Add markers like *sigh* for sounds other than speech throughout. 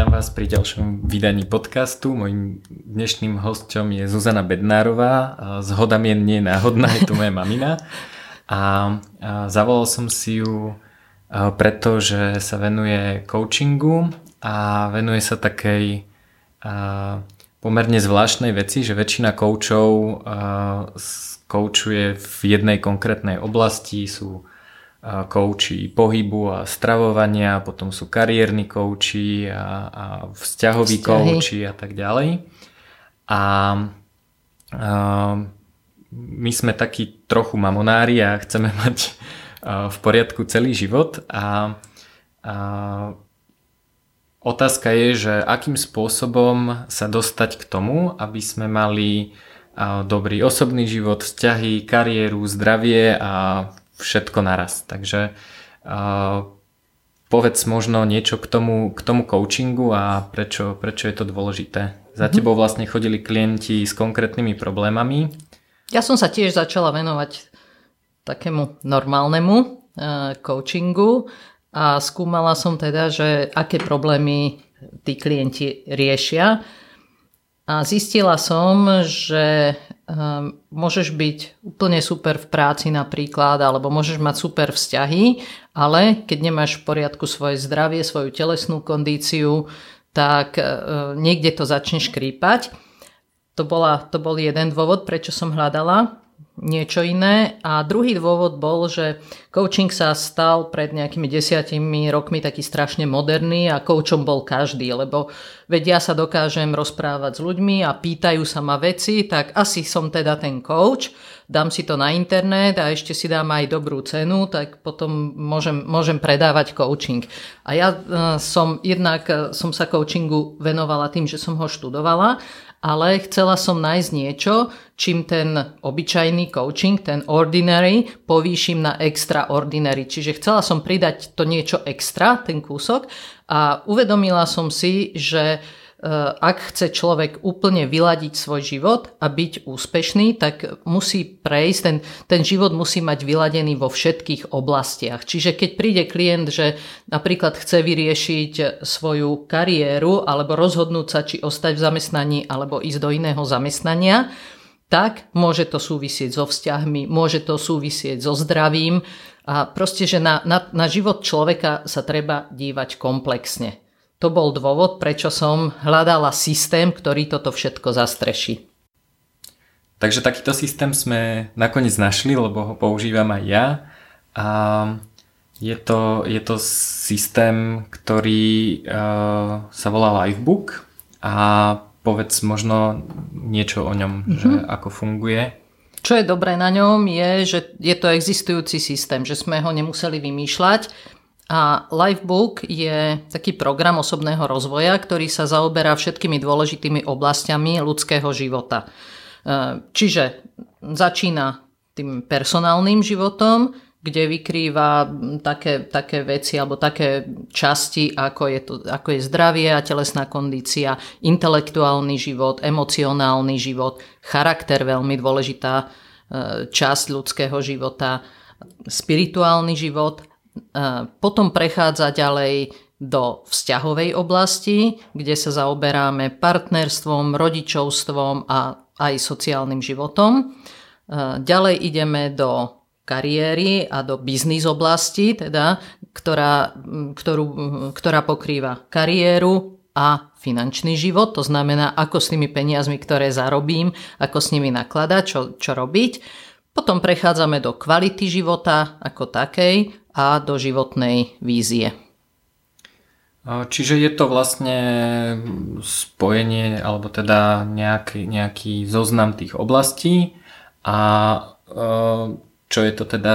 Vítam vás pri ďalšom vydaní podcastu. Mojím dnešným hostom je Zuzana Bednárová. Zhoda mien nie je náhodná, je to moja mamina. A zavolal som si ju preto, že sa venuje coachingu a venuje sa takej pomerne zvláštnej veci, že väčšina koučov koučuje v jednej konkrétnej oblasti, sú kouči pohybu a stravovania, potom sú kariérni kouči a, a vzťahoví kouči a tak ďalej. A, a my sme takí trochu mamonári a chceme *laughs* mať v poriadku celý život a, a otázka je, že akým spôsobom sa dostať k tomu, aby sme mali dobrý osobný život, vzťahy, kariéru, zdravie a všetko naraz. Takže uh, povedz možno niečo k tomu, k tomu coachingu a prečo, prečo je to dôležité. Za mm-hmm. tebou vlastne chodili klienti s konkrétnymi problémami. Ja som sa tiež začala venovať takému normálnemu uh, coachingu a skúmala som teda, že aké problémy tí klienti riešia. A zistila som, že um, môžeš byť úplne super v práci napríklad, alebo môžeš mať super vzťahy, ale keď nemáš v poriadku svoje zdravie, svoju telesnú kondíciu, tak uh, niekde to začne škrípať. To, bola, to bol jeden dôvod, prečo som hľadala niečo iné. A druhý dôvod bol, že coaching sa stal pred nejakými desiatimi rokmi taký strašne moderný a coachom bol každý, lebo veď ja sa dokážem rozprávať s ľuďmi a pýtajú sa ma veci, tak asi som teda ten coach, dám si to na internet a ešte si dám aj dobrú cenu, tak potom môžem, môžem predávať coaching. A ja uh, som jednak uh, som sa coachingu venovala tým, že som ho študovala ale chcela som nájsť niečo, čím ten obyčajný coaching, ten ordinary, povýšim na extraordinary. Čiže chcela som pridať to niečo extra, ten kúsok a uvedomila som si, že ak chce človek úplne vyladiť svoj život a byť úspešný, tak musí prejsť, ten, ten život musí mať vyladený vo všetkých oblastiach. Čiže keď príde klient, že napríklad chce vyriešiť svoju kariéru alebo rozhodnúť sa, či ostať v zamestnaní alebo ísť do iného zamestnania, tak môže to súvisieť so vzťahmi, môže to súvisieť so zdravím a proste, že na, na, na život človeka sa treba dívať komplexne. To bol dôvod, prečo som hľadala systém, ktorý toto všetko zastreší. Takže takýto systém sme nakoniec našli, lebo ho používam aj ja. A je to, je to systém, ktorý uh, sa volá Livebook a povedz možno niečo o ňom, mm-hmm. že ako funguje. Čo je dobré na ňom je, že je to existujúci systém, že sme ho nemuseli vymýšľať a Lifebook je taký program osobného rozvoja, ktorý sa zaoberá všetkými dôležitými oblastiami ľudského života. E, čiže začína tým personálnym životom, kde vykrýva také, také veci alebo také časti, ako je, to, ako je zdravie a telesná kondícia, intelektuálny život, emocionálny život, charakter, veľmi dôležitá e, časť ľudského života, spirituálny život potom prechádza ďalej do vzťahovej oblasti, kde sa zaoberáme partnerstvom, rodičovstvom a aj sociálnym životom. Ďalej ideme do kariéry a do biznis oblasti, teda, ktorá, ktorú, ktorá pokrýva kariéru a finančný život, to znamená, ako s tými peniazmi, ktoré zarobím, ako s nimi nakladať, čo, čo robiť. Potom prechádzame do kvality života ako takej a do životnej vízie. Čiže je to vlastne spojenie alebo teda nejaký, nejaký zoznam tých oblastí a čo je to teda,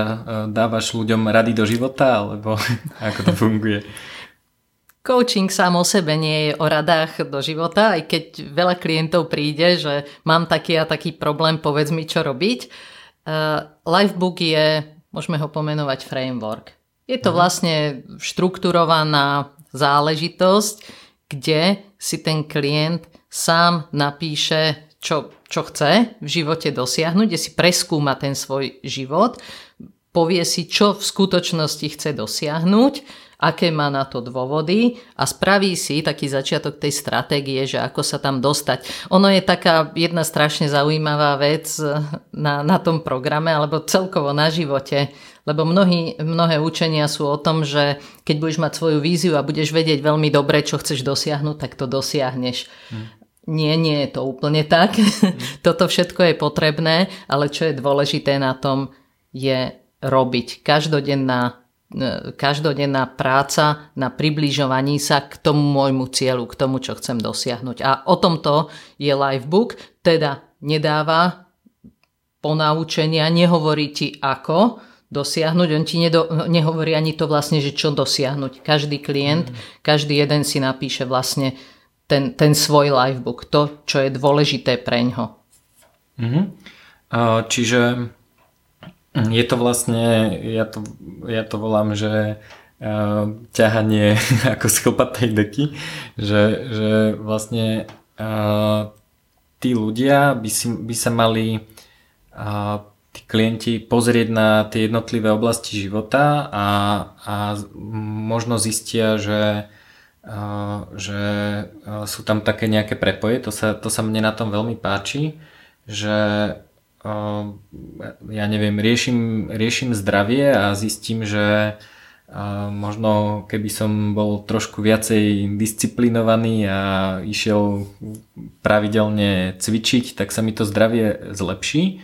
dávaš ľuďom rady do života alebo *laughs* ako to funguje? Coaching sám o sebe nie je o radách do života, aj keď veľa klientov príde, že mám taký a taký problém, povedz mi, čo robiť. Uh, Lifebook je môžeme ho pomenovať framework. Je to vlastne štrukturovaná záležitosť, kde si ten klient sám napíše, čo, čo chce v živote dosiahnuť, kde si preskúma ten svoj život, povie si, čo v skutočnosti chce dosiahnuť, aké má na to dôvody a spraví si taký začiatok tej stratégie, že ako sa tam dostať. Ono je taká jedna strašne zaujímavá vec na, na tom programe alebo celkovo na živote, lebo mnohí, mnohé učenia sú o tom, že keď budeš mať svoju víziu a budeš vedieť veľmi dobre, čo chceš dosiahnuť, tak to dosiahneš. Hmm. Nie, nie je to úplne tak. Hmm. *laughs* Toto všetko je potrebné, ale čo je dôležité na tom, je robiť. Každodenná, každodenná práca na približovaní sa k tomu môjmu cieľu, k tomu, čo chcem dosiahnuť. A o tomto je Livebook, teda nedáva ponaučenia, nehovorí ti ako dosiahnuť, on ti nedo, nehovorí ani to vlastne, že čo dosiahnuť. Každý klient, mm. každý jeden si napíše vlastne ten, ten svoj livebook, to, čo je dôležité pre ňo. Mm-hmm. Čiže je to vlastne, ja to, ja to volám, že uh, ťahanie *laughs* ako z chlpatej deky, že, že vlastne uh, tí ľudia by, si, by sa mali uh, tí klienti pozrieť na tie jednotlivé oblasti života a, a možno zistia, že, uh, že sú tam také nejaké prepoje, to sa, to sa mne na tom veľmi páči, že ja neviem, riešim, riešim zdravie a zistím, že ehm, možno keby som bol trošku viacej disciplinovaný a išiel pravidelne cvičiť, tak sa mi to zdravie zlepší.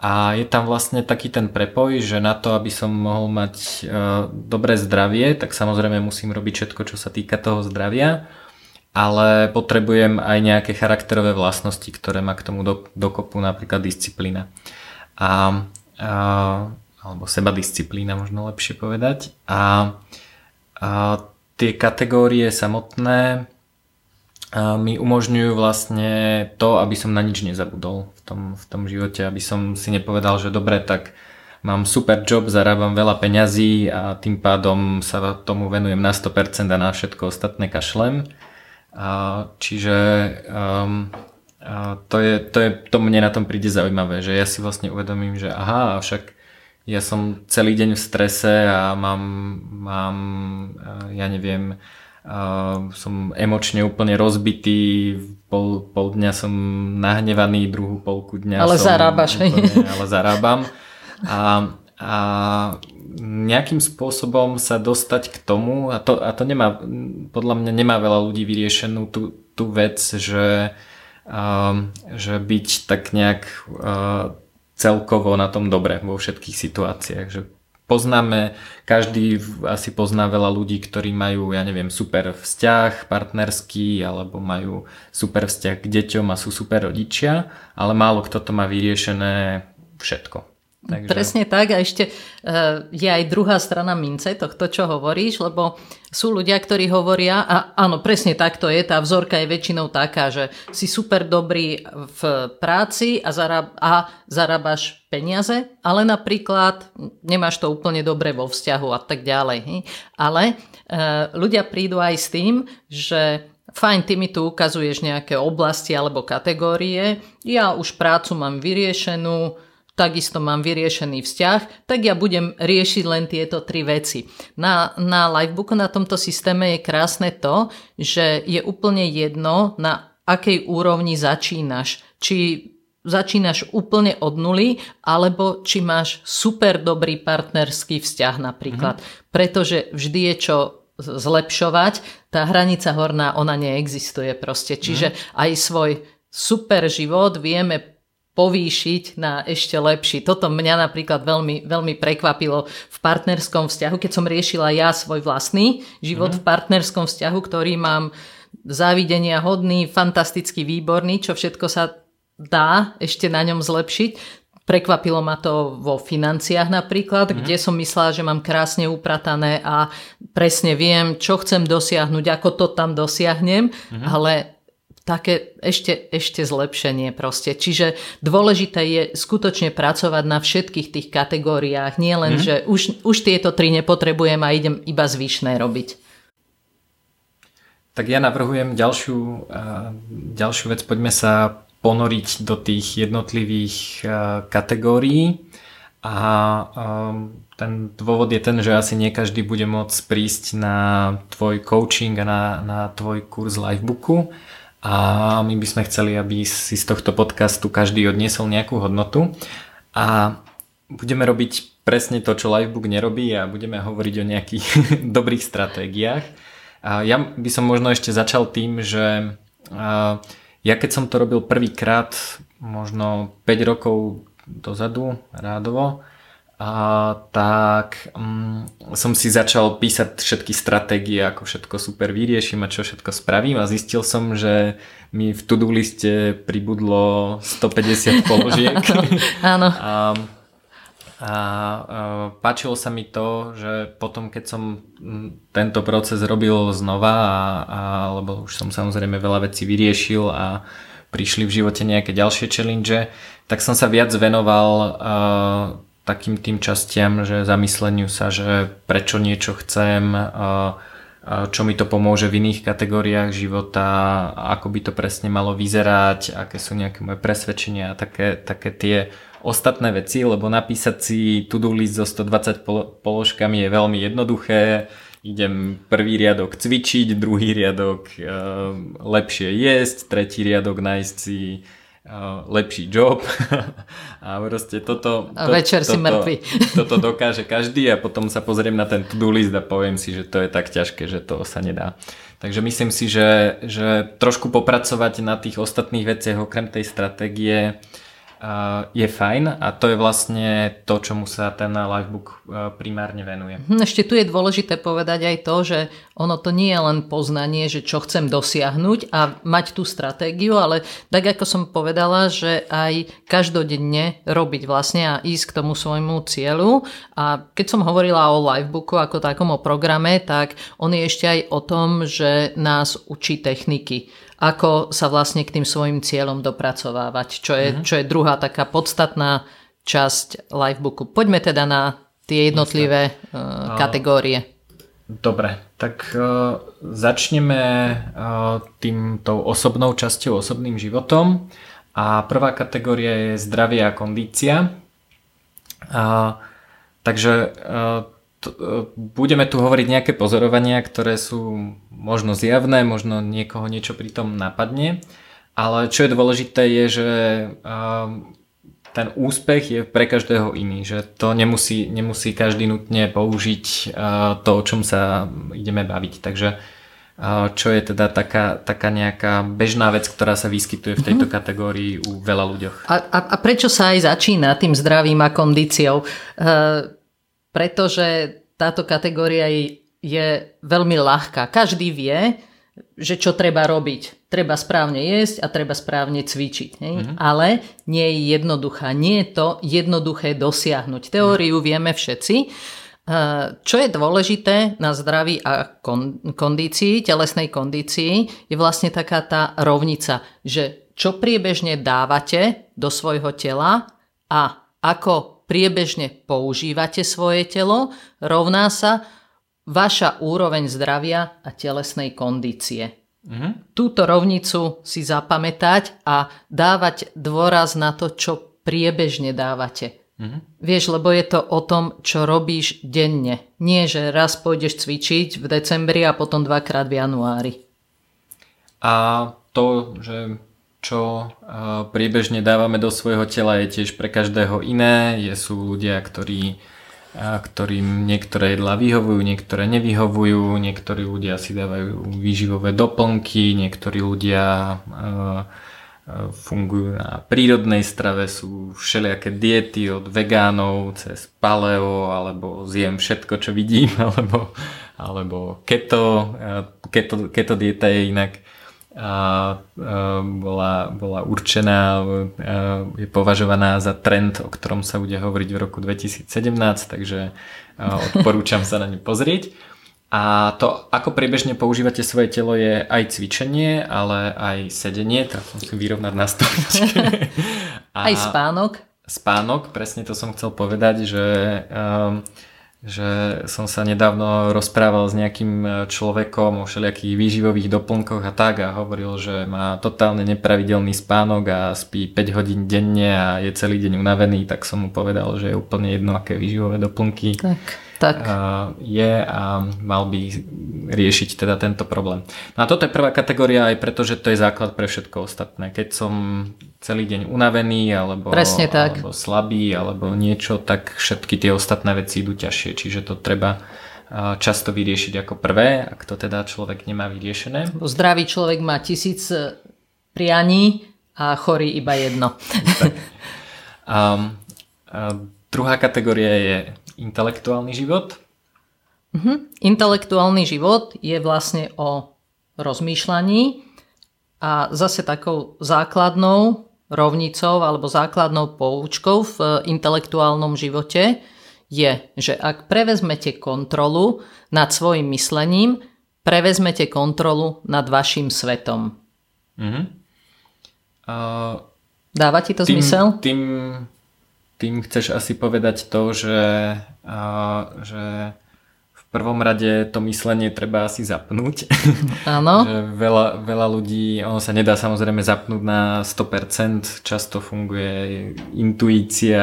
A je tam vlastne taký ten prepoj, že na to, aby som mohol mať ehm, dobré zdravie, tak samozrejme musím robiť všetko, čo sa týka toho zdravia ale potrebujem aj nejaké charakterové vlastnosti, ktoré má k tomu do, dokopu, napríklad disciplína. A, a, alebo seba disciplína, možno lepšie povedať. A, a tie kategórie samotné mi umožňujú vlastne to, aby som na nič nezabudol v tom, v tom živote, aby som si nepovedal, že dobre, tak mám super job, zarábam veľa peňazí a tým pádom sa tomu venujem na 100% a na všetko ostatné kašlem čiže um, to, je, to, je, to mne na tom príde zaujímavé, že ja si vlastne uvedomím, že aha, však ja som celý deň v strese a mám, mám ja neviem, uh, som emočne úplne rozbitý, pol, pol dňa som nahnevaný, druhú polku dňa ale som zarábaš. Úplne, ale zarábam. A, a nejakým spôsobom sa dostať k tomu, a to, a to nemá, podľa mňa nemá veľa ľudí vyriešenú tú, tú vec, že, uh, že byť tak nejak uh, celkovo na tom dobre vo všetkých situáciách. Že poznáme, každý asi pozná veľa ľudí, ktorí majú, ja neviem, super vzťah partnerský, alebo majú super vzťah k deťom a sú super rodičia, ale málo kto to má vyriešené všetko. Takže... Presne tak a ešte uh, je aj druhá strana mince tohto, čo hovoríš, lebo sú ľudia, ktorí hovoria, a áno, presne tak to je, tá vzorka je väčšinou taká, že si super dobrý v práci a, zaráb- a zarábaš peniaze, ale napríklad nemáš to úplne dobre vo vzťahu a tak ďalej. Ale uh, ľudia prídu aj s tým, že fajn, ty mi tu ukazuješ nejaké oblasti alebo kategórie, ja už prácu mám vyriešenú, takisto mám vyriešený vzťah, tak ja budem riešiť len tieto tri veci. Na, na Livebooku, na tomto systéme je krásne to, že je úplne jedno, na akej úrovni začínaš. Či začínaš úplne od nuly, alebo či máš super dobrý partnerský vzťah napríklad. Mm-hmm. Pretože vždy je čo zlepšovať, tá hranica horná, ona neexistuje proste. Čiže mm. aj svoj super život vieme povýšiť na ešte lepší. Toto mňa napríklad veľmi, veľmi prekvapilo v partnerskom vzťahu, keď som riešila ja svoj vlastný život mm. v partnerskom vzťahu, ktorý mám závidenia hodný, fantasticky výborný, čo všetko sa dá ešte na ňom zlepšiť. Prekvapilo ma to vo financiách napríklad, mm. kde som myslela, že mám krásne upratané a presne viem, čo chcem dosiahnuť, ako to tam dosiahnem, mm. ale také ešte, ešte zlepšenie proste. Čiže dôležité je skutočne pracovať na všetkých tých kategóriách, nie len, mm. že už, už tieto tri nepotrebujem a idem iba zvyšné robiť. Tak ja navrhujem ďalšiu, ďalšiu vec, poďme sa ponoriť do tých jednotlivých kategórií a ten dôvod je ten, že asi nie každý bude môcť prísť na tvoj coaching a na, na tvoj kurz Livebooku a my by sme chceli, aby si z tohto podcastu každý odniesol nejakú hodnotu a budeme robiť presne to, čo Livebook nerobí a budeme hovoriť o nejakých *laughs* dobrých stratégiách. A ja by som možno ešte začal tým, že ja keď som to robil prvýkrát, možno 5 rokov dozadu, rádovo, a tak um, som si začal písať všetky stratégie, ako všetko super vyrieším a čo všetko spravím a zistil som, že mi v to-do liste pribudlo 150 *laughs* položiek. Áno. A, a, a páčilo sa mi to, že potom keď som tento proces robil znova, a, a, lebo už som samozrejme veľa vecí vyriešil a prišli v živote nejaké ďalšie challenge, tak som sa viac venoval uh, takým tým častiam, že zamysleniu sa, že prečo niečo chcem, čo mi to pomôže v iných kategóriách života, ako by to presne malo vyzerať, aké sú nejaké moje presvedčenia a také, také tie ostatné veci, lebo napísať si to-do list so 120 položkami je veľmi jednoduché. Idem prvý riadok cvičiť, druhý riadok lepšie jesť, tretí riadok nájsť si lepší job *laughs* a proste toto, to, večer toto, si mŕtvy. *laughs* toto dokáže každý a potom sa pozriem na ten to-do list a poviem si, že to je tak ťažké, že to sa nedá. Takže myslím si, že, že trošku popracovať na tých ostatných veciach okrem tej stratégie je fajn a to je vlastne to, čomu sa ten livebook primárne venuje. Hm, ešte tu je dôležité povedať aj to, že ono to nie je len poznanie, že čo chcem dosiahnuť a mať tú stratégiu, ale tak ako som povedala, že aj každodenne robiť vlastne a ísť k tomu svojmu cieľu a keď som hovorila o livebooku ako takom o programe, tak on je ešte aj o tom, že nás učí techniky ako sa vlastne k tým svojim cieľom dopracovávať, čo je, uh-huh. čo je druhá taká podstatná časť livebooku. Poďme teda na tie jednotlivé uh, kategórie. Dobre, tak uh, začneme uh, tým tou osobnou časťou, osobným životom. A prvá kategória je zdravie a kondícia. Uh, takže uh, budeme tu hovoriť nejaké pozorovania, ktoré sú možno zjavné, možno niekoho niečo pri tom napadne, ale čo je dôležité je, že um, ten úspech je pre každého iný, že to nemusí, nemusí každý nutne použiť uh, to, o čom sa ideme baviť. Takže čo je teda taká, taká nejaká bežná vec, ktorá sa vyskytuje v tejto mhm. kategórii u veľa ľuďoch. A, a, a prečo sa aj začína tým zdravím a kondíciou? Uh, pretože táto kategória je veľmi ľahká. Každý vie, že čo treba robiť. Treba správne jesť a treba správne cvičiť. Hej? Mm-hmm. Ale nie je jednoduchá. Nie je to jednoduché dosiahnuť. Teóriu mm-hmm. vieme všetci. Čo je dôležité na zdraví a kondícii, telesnej kondícii, je vlastne taká tá rovnica, že čo priebežne dávate do svojho tela a ako priebežne používate svoje telo, rovná sa vaša úroveň zdravia a telesnej kondície. Mm-hmm. Túto rovnicu si zapamätať a dávať dôraz na to, čo priebežne dávate. Mm-hmm. Vieš, lebo je to o tom, čo robíš denne. Nie, že raz pôjdeš cvičiť v decembri a potom dvakrát v januári. A to, že čo priebežne dávame do svojho tela je tiež pre každého iné. Je, sú ľudia, ktorí ktorým niektoré jedlá vyhovujú, niektoré nevyhovujú, niektorí ľudia si dávajú výživové doplnky, niektorí ľudia e, e, fungujú na prírodnej strave, sú všelijaké diety od vegánov cez paleo, alebo zjem všetko, čo vidím, *laughs* alebo, alebo keto, e, keto, keto dieta je inak a bola, bola určená, je považovaná za trend, o ktorom sa bude hovoriť v roku 2017, takže odporúčam sa na ňu pozrieť. A to, ako priebežne používate svoje telo, je aj cvičenie, ale aj sedenie, teraz musím vyrovnať na stoličke. *laughs* aj spánok. Spánok, presne to som chcel povedať, že um, že som sa nedávno rozprával s nejakým e, človekom o všelijakých výživových doplnkoch a tak a hovoril, že má totálne nepravidelný spánok a spí 5 hodín denne a je celý deň unavený, tak som mu povedal, že je úplne jedno, aké výživové doplnky. Tak tak. je a mal by riešiť teda tento problém. No a toto je prvá kategória aj preto, že to je základ pre všetko ostatné. Keď som celý deň unavený alebo, Presne tak. alebo slabý alebo niečo, tak všetky tie ostatné veci idú ťažšie. Čiže to treba často vyriešiť ako prvé, ak to teda človek nemá vyriešené. Zdravý človek má tisíc e, prianí a chorý iba jedno. Tak. *laughs* Um, druhá kategória je intelektuálny život? Uh-huh. Intelektuálny život je vlastne o rozmýšľaní a zase takou základnou rovnicou alebo základnou poučkou v intelektuálnom živote je, že ak prevezmete kontrolu nad svojim myslením, prevezmete kontrolu nad vašim svetom. Uh-huh. Uh, Dáva ti to tým, zmysel? Tým tým chceš asi povedať to, že, že v prvom rade to myslenie treba asi zapnúť. *laughs* Áno. že veľa, veľa ľudí, ono sa nedá samozrejme zapnúť na 100%, často funguje intuícia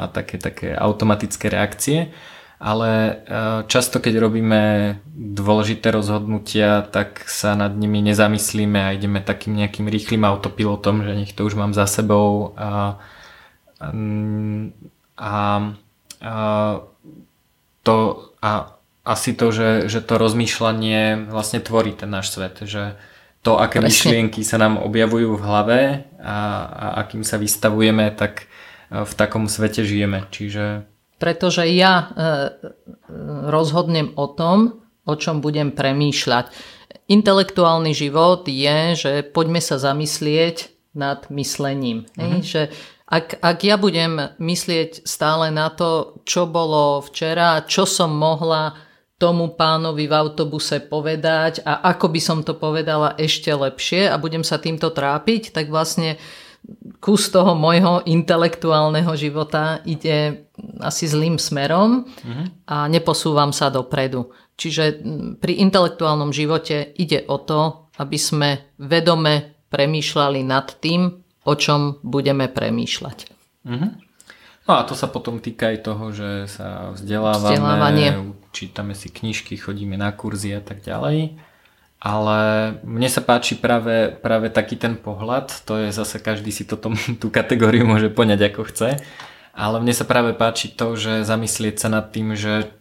a také, také automatické reakcie, ale často keď robíme dôležité rozhodnutia, tak sa nad nimi nezamyslíme a ideme takým nejakým rýchlým autopilotom, že nech to už mám za sebou a a, a to a asi to, že, že to rozmýšľanie vlastne tvorí ten náš svet, že to, aké Presne. myšlienky sa nám objavujú v hlave a, a akým sa vystavujeme, tak e, v takom svete žijeme. Čiže... Pretože ja e, e, rozhodnem o tom, o čom budem premýšľať. Intelektuálny život je, že poďme sa zamyslieť nad myslením. Mm-hmm. Že ak, ak ja budem myslieť stále na to, čo bolo včera, čo som mohla tomu pánovi v autobuse povedať a ako by som to povedala ešte lepšie a budem sa týmto trápiť, tak vlastne kus toho môjho intelektuálneho života ide asi zlým smerom mm-hmm. a neposúvam sa dopredu. Čiže pri intelektuálnom živote ide o to, aby sme vedome premýšľali nad tým, o čom budeme premýšľať. Mm-hmm. No a to sa potom týka aj toho, že sa vzdelávame, Vzdelávanie. čítame si knižky, chodíme na kurzy a tak ďalej. Ale mne sa páči práve, práve taký ten pohľad, to je zase každý si to tom, *laughs* tú kategóriu môže poňať ako chce, ale mne sa práve páči to, že zamyslieť sa nad tým, že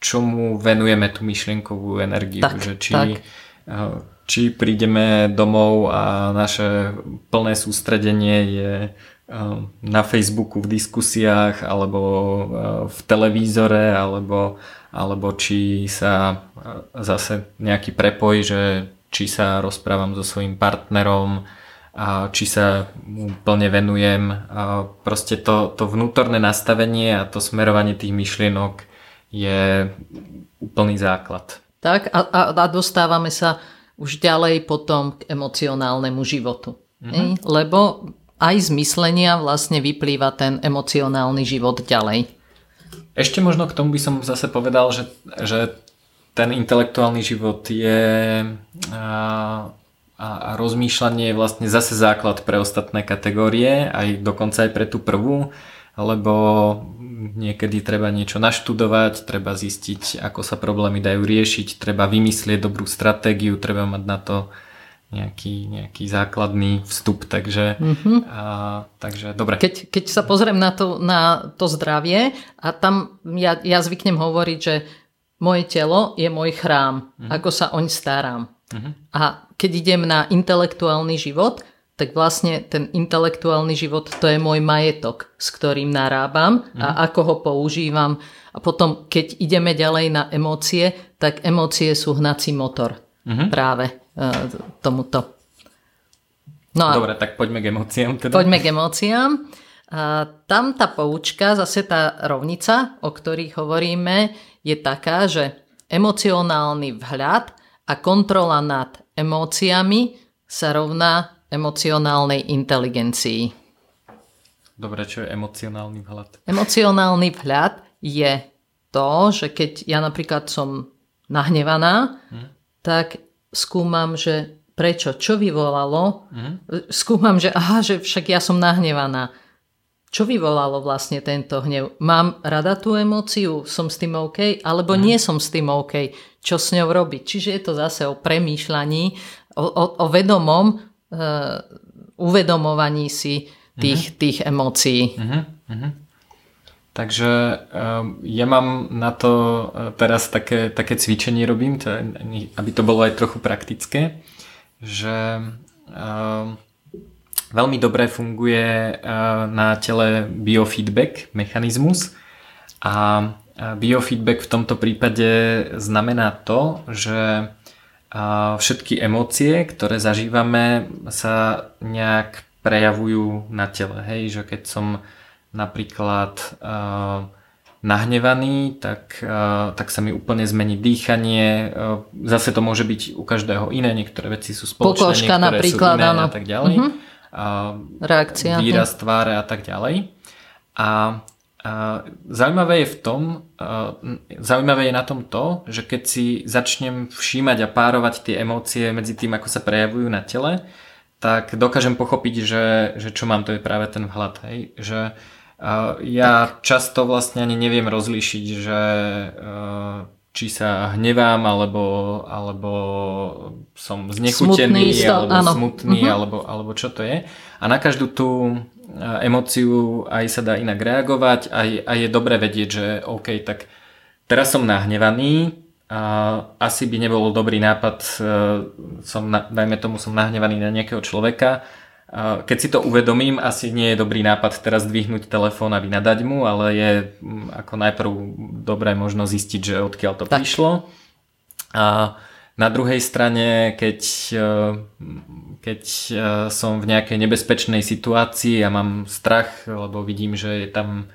čomu venujeme tú myšlienkovú energiu, tak, že či tak eh, či prídeme domov a naše plné sústredenie je eh, na Facebooku v diskusiách alebo eh, v televízore alebo, alebo či sa eh, zase nejaký prepoj, že či sa rozprávam so svojím partnerom a či sa mu plne venujem. A proste to, to vnútorné nastavenie a to smerovanie tých myšlienok je úplný základ. Tak a, a dostávame sa už ďalej potom k emocionálnemu životu. Mm-hmm. Lebo aj z myslenia vlastne vyplýva ten emocionálny život ďalej. Ešte možno k tomu by som zase povedal, že, že ten intelektuálny život je a, a, rozmýšľanie je vlastne zase základ pre ostatné kategórie, aj dokonca aj pre tú prvú, lebo niekedy treba niečo naštudovať, treba zistiť, ako sa problémy dajú riešiť, treba vymyslieť dobrú stratégiu, treba mať na to nejaký, nejaký základný vstup, takže, mm-hmm. a, takže dobre. Keď, keď sa pozriem na to, na to zdravie a tam ja, ja zvyknem hovoriť, že moje telo je môj chrám, mm-hmm. ako sa oň starám. Mm-hmm. A keď idem na intelektuálny život, tak vlastne ten intelektuálny život to je môj majetok, s ktorým narábam mm. a mhm. ako ho používam. A potom, keď ideme ďalej na emócie, tak emócie sú hnací motor mm-hmm. práve uh, tomuto. No a Dobre, tak poďme k emóciám. Teda. Poďme k emóciám. A tam tá poučka, zase tá rovnica, o ktorých hovoríme, je taká, že emocionálny vhľad a kontrola nad emóciami sa rovná emocionálnej inteligencii. Dobre, čo je emocionálny vhľad? Emocionálny vhľad je to, že keď ja napríklad som nahnevaná, Mhm. tak skúmam, že prečo, čo vyvolalo. Mhm. Skúmam, že aha, že však ja som nahnevaná. Čo vyvolalo vlastne tento hnev? Mám rada tú emóciu? Som s tým OK? Alebo Mhm. nie som s tým OK? Čo s ňou robiť? Čiže je to zase o premýšľaní, o, o, o vedomom uh, uvedomovaní si tých, tých emócií. Mhm, mhm. Takže um, ja mám na to uh, teraz také, také cvičenie robím, to, aby to bolo aj trochu praktické, že um, veľmi dobre funguje uh, na tele biofeedback mechanizmus a biofeedback v tomto prípade znamená to, že a všetky emócie, ktoré zažívame, sa nejak prejavujú na tele. Hej, že keď som napríklad uh, nahnevaný, tak, uh, tak sa mi úplne zmení dýchanie. Uh, zase to môže byť u každého iné, niektoré veci sú spoločné, Pokožka niektoré napríklad, sú iné áno. a tak ďalej. Mhm. Uh, Reakcia. výraz tváre a tak ďalej. A zaujímavé je v tom, zaujímavé je na tom to, že keď si začnem všímať a párovať tie emócie medzi tým, ako sa prejavujú na tele, tak dokážem pochopiť, že, že čo mám, to je práve ten vhľad. Hej? Že ja často vlastne ani neviem rozlíšiť, že či sa hnevám, alebo, alebo som znechutený, Smutný alebo áno. smutný, Mhm. alebo, alebo čo to je. A na každú tú e, emóciu aj sa dá inak reagovať aj, aj je dobre vedieť, že OK, tak teraz som nahnevaný a asi by nebol dobrý nápad, e, som, na- dajme tomu, som nahnevaný na nejakého človeka. A Keď si to uvedomím, asi nie je dobrý nápad teraz dvihnúť telefón a vynadať mu, ale je mm, ako najprv dobré možno zistiť, že odkiaľ to Tak. prišlo. A na druhej strane, keď, e, keď e, som v nejakej nebezpečnej situácii a mám strach, lebo vidím, že je tam,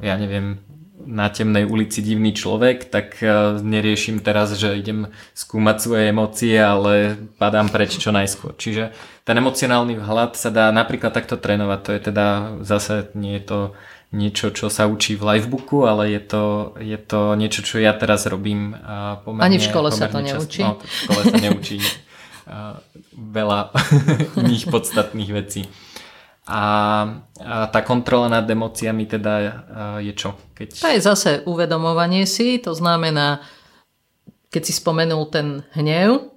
ja neviem, na temnej ulici divný človek, tak e, neriešim teraz, že idem skúmať svoje emócie, ale padám preč čo najskôr. Čiže ten emocionálny vhľad sa dá napríklad takto trénovať. To je teda zase nie je to niečo, čo sa učí v livebooku, ale je to, je to niečo, čo ja teraz robím a pomerne, Ani v škole sa to často. neučí? No, v škole sa neučí a, veľa *laughs* iných podstatných vecí. A, a tá kontrola nad emóciami teda a, je čo? Keď... To je zase uvedomovanie si, to znamená, keď si spomenul ten hnev,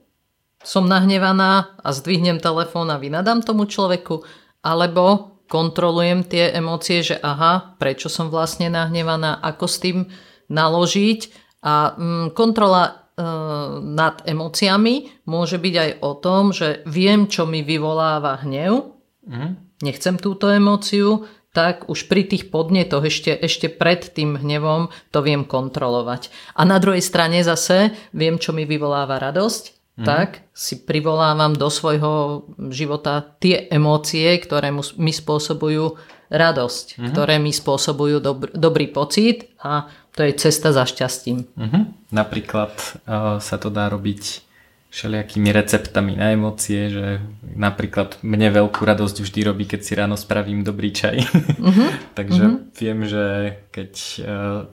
som nahnevaná a zdvihnem telefón a vynadám tomu človeku, alebo kontrolujem tie emócie, že aha, prečo som vlastne nahnevaná, ako s tým naložiť a mm, kontrola e, nad emóciami môže byť aj o tom, že viem, čo mi vyvoláva hnev, Mhm. Nechcem túto emóciu, tak už pri tých podnetoch ešte, ešte pred tým hnevom to viem kontrolovať. A na druhej strane zase viem, čo mi vyvoláva radosť, Mhm. tak si privolávam do svojho života tie emócie, ktoré mi spôsobujú radosť, Mhm. ktoré mi spôsobujú dobr, dobrý pocit a to je cesta za šťastím. Mhm. Napríklad uh, sa to dá robiť všelijakými receptami na emócie, že napríklad mne veľkú radosť vždy robí, keď si ráno spravím dobrý čaj. *laughs* Takže viem, že keď uh,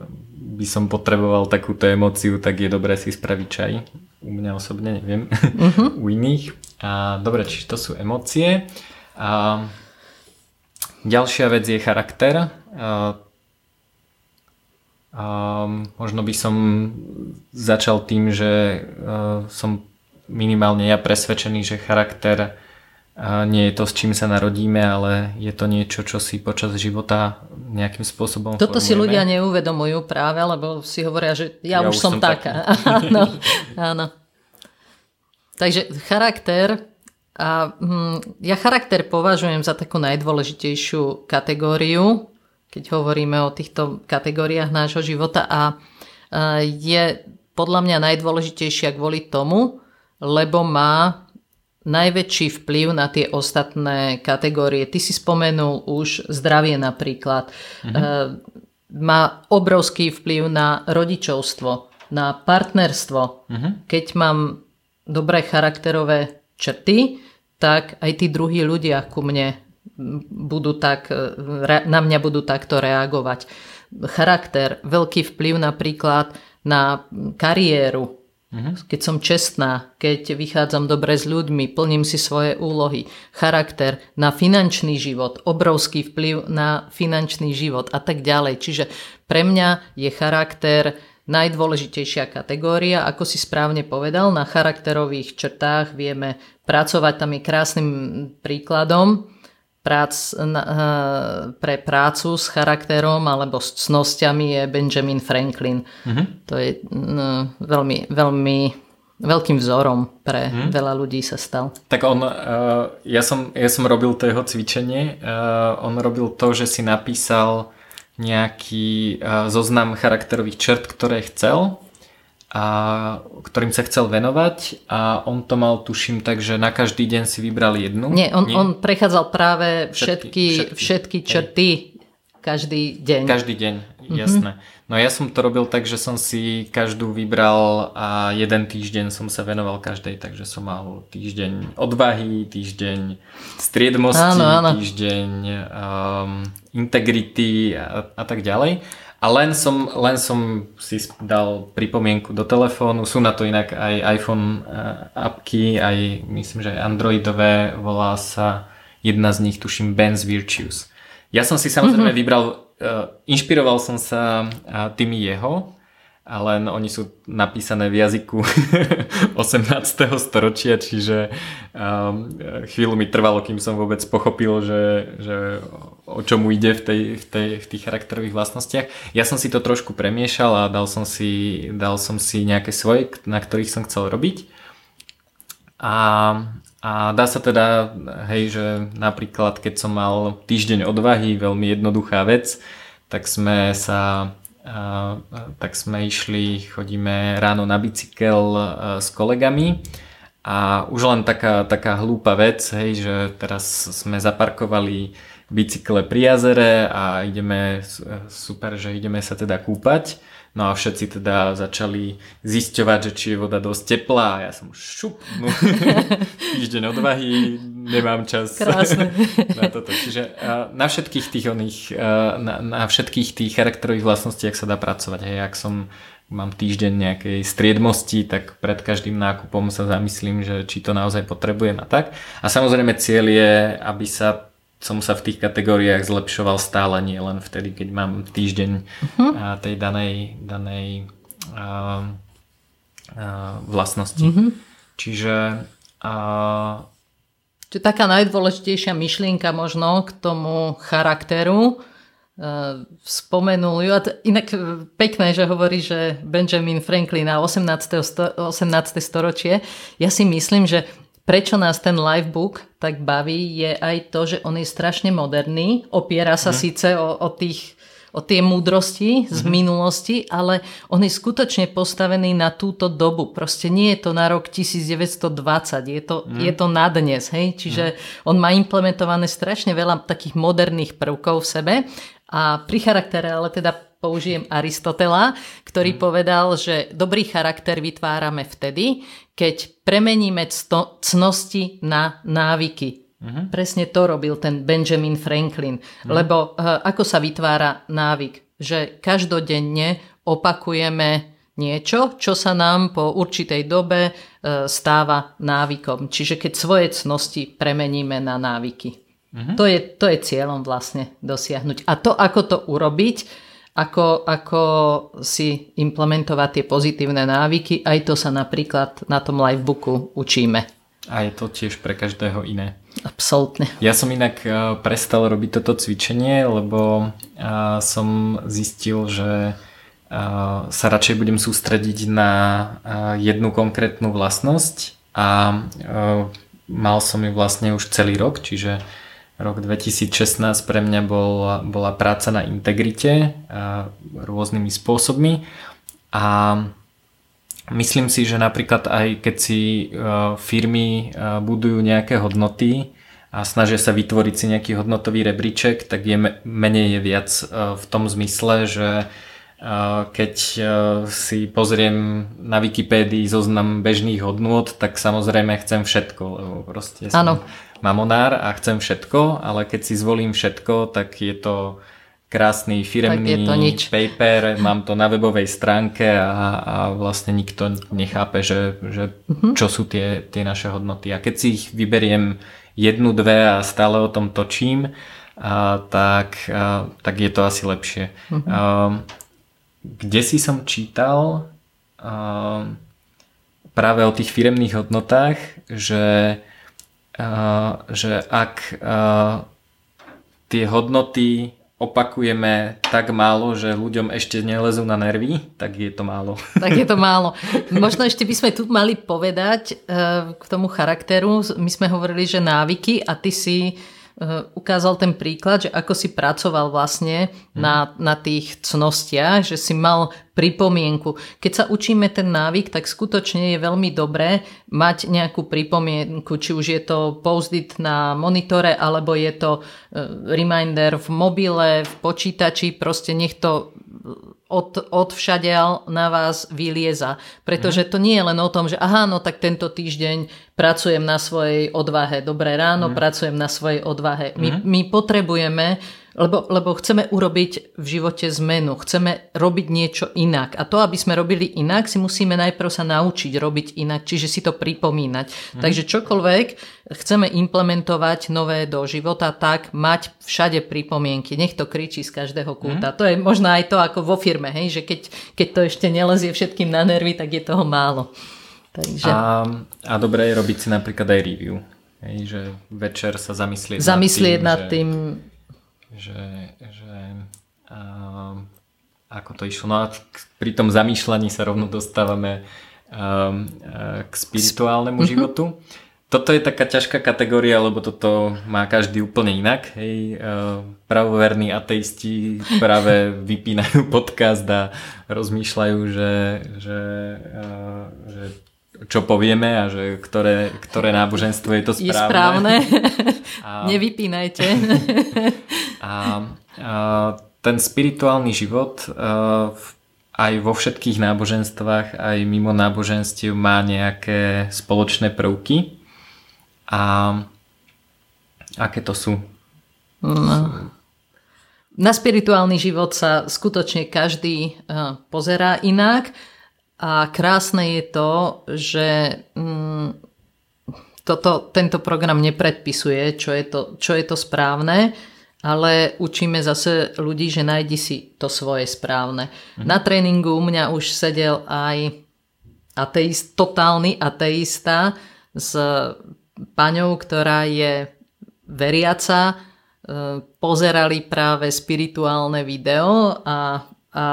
by som potreboval takúto emóciu, tak je dobré si spraviť čaj. U mňa osobne neviem, *laughs* u iných. A dobre, čiže to sú emócie. A ďalšia vec je charakter. A Um, možno by som začal tým, že uh, som minimálne ja presvedčený, že charakter nie je to, s čím sa narodíme, ale je to niečo, čo si počas života nejakým spôsobom Toto si formujeme. ľudia neuvedomujú práve, lebo si hovoria, že ja, Ja už som, som taká. *laughs* áno, áno. Takže charakter, a, hm, ja charakter považujem za takú najdôležitejšiu kategóriu, keď hovoríme o týchto kategóriách nášho života a, a je podľa mňa najdôležitejšia kvôli tomu, lebo má najväčší vplyv na tie ostatné kategórie. Ty si spomenul už zdravie napríklad. E, má obrovský vplyv na rodičovstvo, na partnerstvo. Keď mám dobré charakterové črty, tak aj tí druhí ľudia ku mne budú tak, e, re- na mňa budú takto reagovať. charakter, veľký vplyv napríklad na kariéru, keď som čestná, keď vychádzam dobre s ľuďmi, plním si svoje úlohy, charakter na finančný život, obrovský vplyv na finančný život a tak ďalej. Čiže pre mňa je charakter najdôležitejšia kategória. Ako si správne povedal, na charakterových črtách vieme pracovať. Tam je krásnym príkladom prác, eh, pre prácu s charakterom alebo s cnosťami je Benjamin Franklin. Mm-hmm. To je veľmi, veľmi veľkým vzorom pre mm. veľa ľudí sa stal. Tak on, uh, ja, som, ja som robil to jeho cvičenie, uh, on robil to, že si napísal nejaký zoznam charakterových črt, ktoré chcel a ktorým sa chcel venovať a on to mal, tuším, tak, že na každý deň si vybral jednu. Nie, on, Nie? on prechádzal práve všetky, všetky, všetky, črty každý deň. Každý deň, mhm. jasné. Mm-hmm. No ja som to robil tak, že som si každú vybral a jeden týždeň som sa venoval každej, takže som mal týždeň odvahy, týždeň striedmosti, áno, áno. týždeň um, integrity a, a tak ďalej. A len som, len som si dal pripomienku do telefónu, sú na to inak aj iPhone uh, apky, aj myslím, že aj Androidové, volá sa jedna z nich, tuším, Ben's Virtues. Ja som si samozrejme mm-hmm. vybral, uh, inšpiroval som sa uh, tými jeho, a len oni sú napísané v jazyku *laughs* 18. storočia, čiže um, chvíľu mi trvalo, kým som vôbec pochopil, že, že o čomu ide v, tej, v, tej, v tých charakterových vlastnostiach. Ja som si to trošku premiešal a dal som si, dal som si nejaké svoje, na ktorých som chcel robiť. A, a dá sa teda, hej, že napríklad keď som mal týždeň odvahy, veľmi jednoduchá vec, tak sme sa tak sme išli, chodíme ráno na bicykel s kolegami a už len taká, taká hlúpa vec, hej, že teraz sme zaparkovali bicykle pri jazere a ideme, super, že ideme sa teda kúpať No a všetci teda začali zisťovať, že či je voda dosť teplá a ja som šup, no, *laughs* týždeň odvahy, nemám čas Krásne. *laughs* na toto. Čiže na všetkých tých oných, na, na všetkých tých charakterových vlastnostiach sa dá pracovať. Hej, ak som mám týždeň nejakej striedmosti, tak pred každým nákupom sa zamyslím, že či to naozaj potrebujem a tak. A samozrejme cieľ je, aby sa som sa v tých kategóriách zlepšoval stále, nie len vtedy, keď mám týždeň uh-huh. tej danej, danej uh, uh, vlastnosti. Uh-huh. Čiže uh, Čiže taká najdôležitejšia myšlienka možno k tomu charakteru uh, spomenul ju. A t- inak pekné, že hovorí, že Benjamin Franklin na 18. Sto- 18. storočie. Ja si myslím, že prečo nás ten livebook tak baví, je aj to, že on je strašne moderný, opiera sa mm. síce o, o tých o tie múdrosti z mm minulosti, ale on je skutočne postavený na túto dobu. Proste nie je to na rok 1920, je to, mm. je to na dnes. Hej? Čiže mm. on má implementované strašne veľa takých moderných prvkov v sebe a pri charaktere ale teda použijem Aristotela, ktorý mm. povedal, že dobrý charakter vytvárame vtedy, keď premeníme cto, cnosti na návyky. Uh-huh. Presne to robil ten Benjamin Franklin. Uh-huh. Lebo uh, ako sa vytvára návyk? Že každodenne opakujeme niečo, čo sa nám po určitej dobe uh, stáva návykom. Čiže keď svoje cnosti premeníme na návyky. Uh-huh. To, je, to je cieľom vlastne dosiahnuť. A to, ako to urobiť, ako, ako si implementovať tie pozitívne návyky. Aj to sa napríklad na tom livebooku učíme. A je to tiež pre každého iné. Absolutne. Ja som inak e, prestal robiť toto cvičenie, lebo e, som zistil, že e, sa radšej budem sústrediť na jednu konkrétnu vlastnosť a mal som ju vlastne už celý rok, čiže Rok 2016 pre mňa bol, bola práca na integrite rôznymi spôsobmi. A myslím si, že napríklad aj keď si e, firmy e, budujú nejaké hodnoty a snažia sa vytvoriť si nejaký hodnotový rebríček, tak je menej je viac e, v tom zmysle, že keď si pozriem na Wikipédii zoznam bežných hodnôt, tak samozrejme chcem všetko, lebo proste som, mamonár a chcem všetko, ale keď si zvolím všetko, tak je to krásny firemný to nič. paper, mám to na webovej stránke a, a vlastne nikto nechápe, že, že uh-huh. čo sú tie, tie naše hodnoty. A keď si ich vyberiem jednu, dve a stále o tom točím, a, tak, a, tak je to asi lepšie. Uh-huh. A, kde si som čítal a, práve o tých firemných hodnotách, že, že ak a, tie hodnoty opakujeme tak málo, že ľuďom ešte nelezú na nervy, tak je to málo. *laughs* Tak je to málo. Možno ešte by sme tu mali povedať k tomu charakteru. My sme hovorili, že návyky a ty si Eh, ukázal ten príklad, že ako si pracoval vlastne hmm. na, na tých cnostiach, že si mal pripomienku. Keď sa učíme ten návyk, tak skutočne je veľmi dobré mať nejakú pripomienku, či už je to post-it na monitore, alebo je to eh, reminder v mobile, v počítači, proste nech to od, od všadiaľ na vás vylieza. Pretože to nie je len o tom, že aha, no tak tento týždeň pracujem na svojej odvahe. Dobré ráno, mm. pracujem na svojej odvahe. My, mm. my potrebujeme lebo, lebo chceme urobiť v živote zmenu, chceme robiť niečo inak. A to, aby sme robili inak, si musíme najprv sa naučiť robiť inak, čiže si to pripomínať. Mm. Takže čokoľvek chceme implementovať nové do života, tak mať všade pripomienky. Nech to kričí z každého kúta. Mm. To je možno aj to ako vo firme, hej, že keď, keď to ešte nelezie všetkým na nervy, tak je toho málo. Takže... A, a dobré je robiť si napríklad aj review. Hej, že večer sa zamyslieť, zamyslieť nad tým, nad tým že že, že uh, ako to išlo. No a pri tom zamýšľaní sa rovno dostávame uh, k spirituálnemu mm-hmm. životu. Toto je taká ťažká kategória, lebo toto má každý úplne inak. Hej. Uh, pravoverní ateisti práve *laughs* vypínajú podcast a rozmýšľajú, že, že, uh, že čo povieme a že ktoré, ktoré náboženstvo je to správne. Je správne. *laughs* A... Nevypínajte. *laughs* A, a ten spirituálny život a, aj vo všetkých náboženstvách, aj mimo náboženstiev má nejaké spoločné prvky. A aké to sú? No. Na spirituálny život sa skutočne každý pozerá inak a krásne je to, že mm, toto, tento program nepredpisuje, čo je, to, čo je to správne, ale učíme zase ľudí, že nájdi si to svoje správne. Mhm. Na tréningu u mňa už sedel aj ateist, totálny ateista s paňou, ktorá je veriaca, e, pozerali práve spirituálne video a, a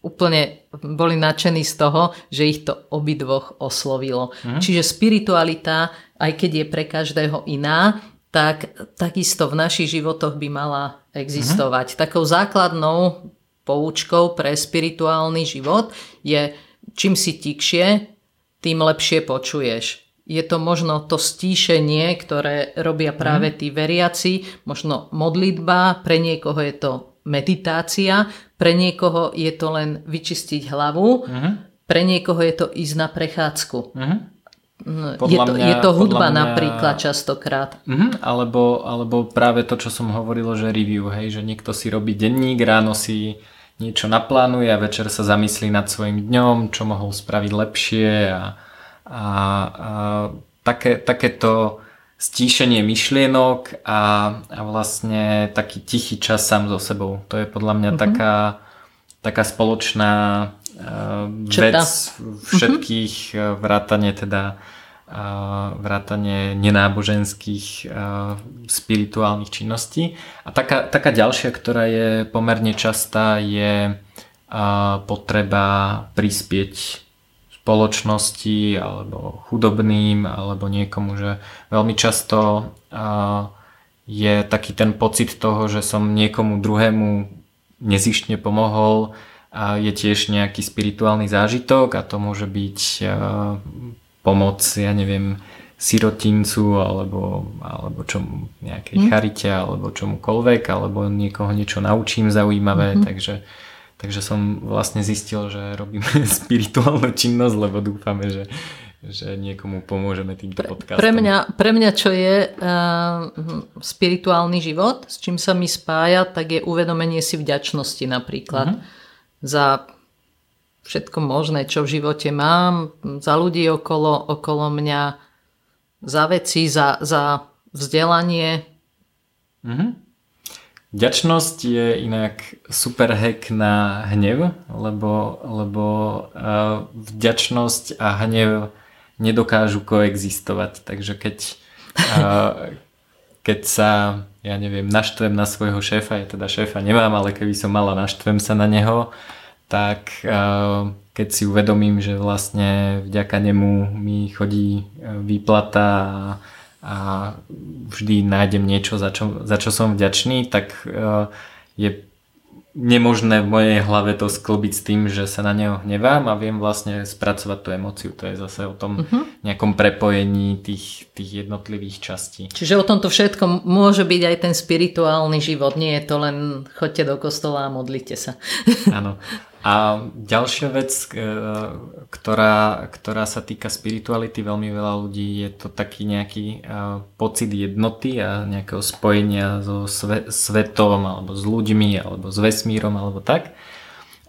úplne boli nadšení z toho, že ich to obidvoch oslovilo. Mm. Čiže spiritualita, aj keď je pre každého iná, tak takisto v našich životoch by mala existovať. Mm. Takou základnou poučkou pre spirituálny život je, čím si tikšie, tým lepšie počuješ. Je to možno to stíšenie, ktoré robia práve mhm. tí veriaci, možno modlitba, pre niekoho je to meditácia, pre niekoho je to len vyčistiť hlavu, uh-huh. pre niekoho je to ísť na prechádzku. Uh-huh. Je to, mňa, je to hudba mňa... napríklad častokrát. Uh-huh. Alebo, alebo práve to, čo som hovoril, že review, hej, že niekto si robí denník, ráno si niečo naplánuje a večer sa zamyslí nad svojim dňom, čo mohol spraviť lepšie a, a, a také, takéto stíšenie myšlienok a, a vlastne taký tichý čas sám so sebou. To je podľa mňa mm-hmm. taká, taká spoločná uh, vec všetkých mm-hmm. vrátane teda uh, vrátane nenáboženských uh, spirituálnych činností. A taká, taká ďalšia, ktorá je pomerne častá, je uh, potreba prispieť spoločnosti alebo chudobným alebo niekomu, že veľmi často je taký ten pocit toho, že som niekomu druhému nezištne pomohol a je tiež nejaký spirituálny zážitok a to môže byť pomoc, ja neviem, sirotincu alebo, alebo čomu, nejakej mm. charite alebo čomukoľvek alebo niekoho niečo naučím zaujímavé, mm-hmm. takže takže som vlastne zistil, že robíme *laughs* spirituálnu činnosť, lebo dúfame, že, že niekomu pomôžeme týmto podcastom. Pre mňa, pre mňa čo je uh, spirituálny život, s čím sa mi spája, tak je uvedomenie si vďačnosti napríklad uh-huh. za všetko možné, čo v živote mám, za ľudí okolo, okolo mňa, za veci, za, za vzdelanie. Mm-hmm. Vďačnosť je inak super hack na hnev, lebo, lebo uh, vďačnosť a hnev nedokážu koexistovať. Takže keď, uh, keď sa, ja neviem, naštvem na svojho šéfa, ja teda šéfa nemám, ale keby som mala, naštvem sa na neho, tak uh, keď si uvedomím, že vlastne vďaka nemu mi chodí výplata a a vždy nájdem niečo, za čo, za čo som vďačný, tak e, je nemožné v mojej hlave to sklbiť s tým, že sa na neho hnevám a viem vlastne spracovať tú emociu. To je zase o tom uh-huh. nejakom prepojení tých, tých jednotlivých častí. Čiže o tomto všetkom môže byť aj ten spirituálny život. Nie je to len chodte do kostola a modlite sa. Áno. *laughs* A ďalšia vec, e, ktorá, ktorá sa týka spirituality, veľmi veľa ľudí je to taký nejaký e, pocit jednoty a nejakého spojenia so svetom alebo s ľuďmi alebo s vesmírom alebo tak.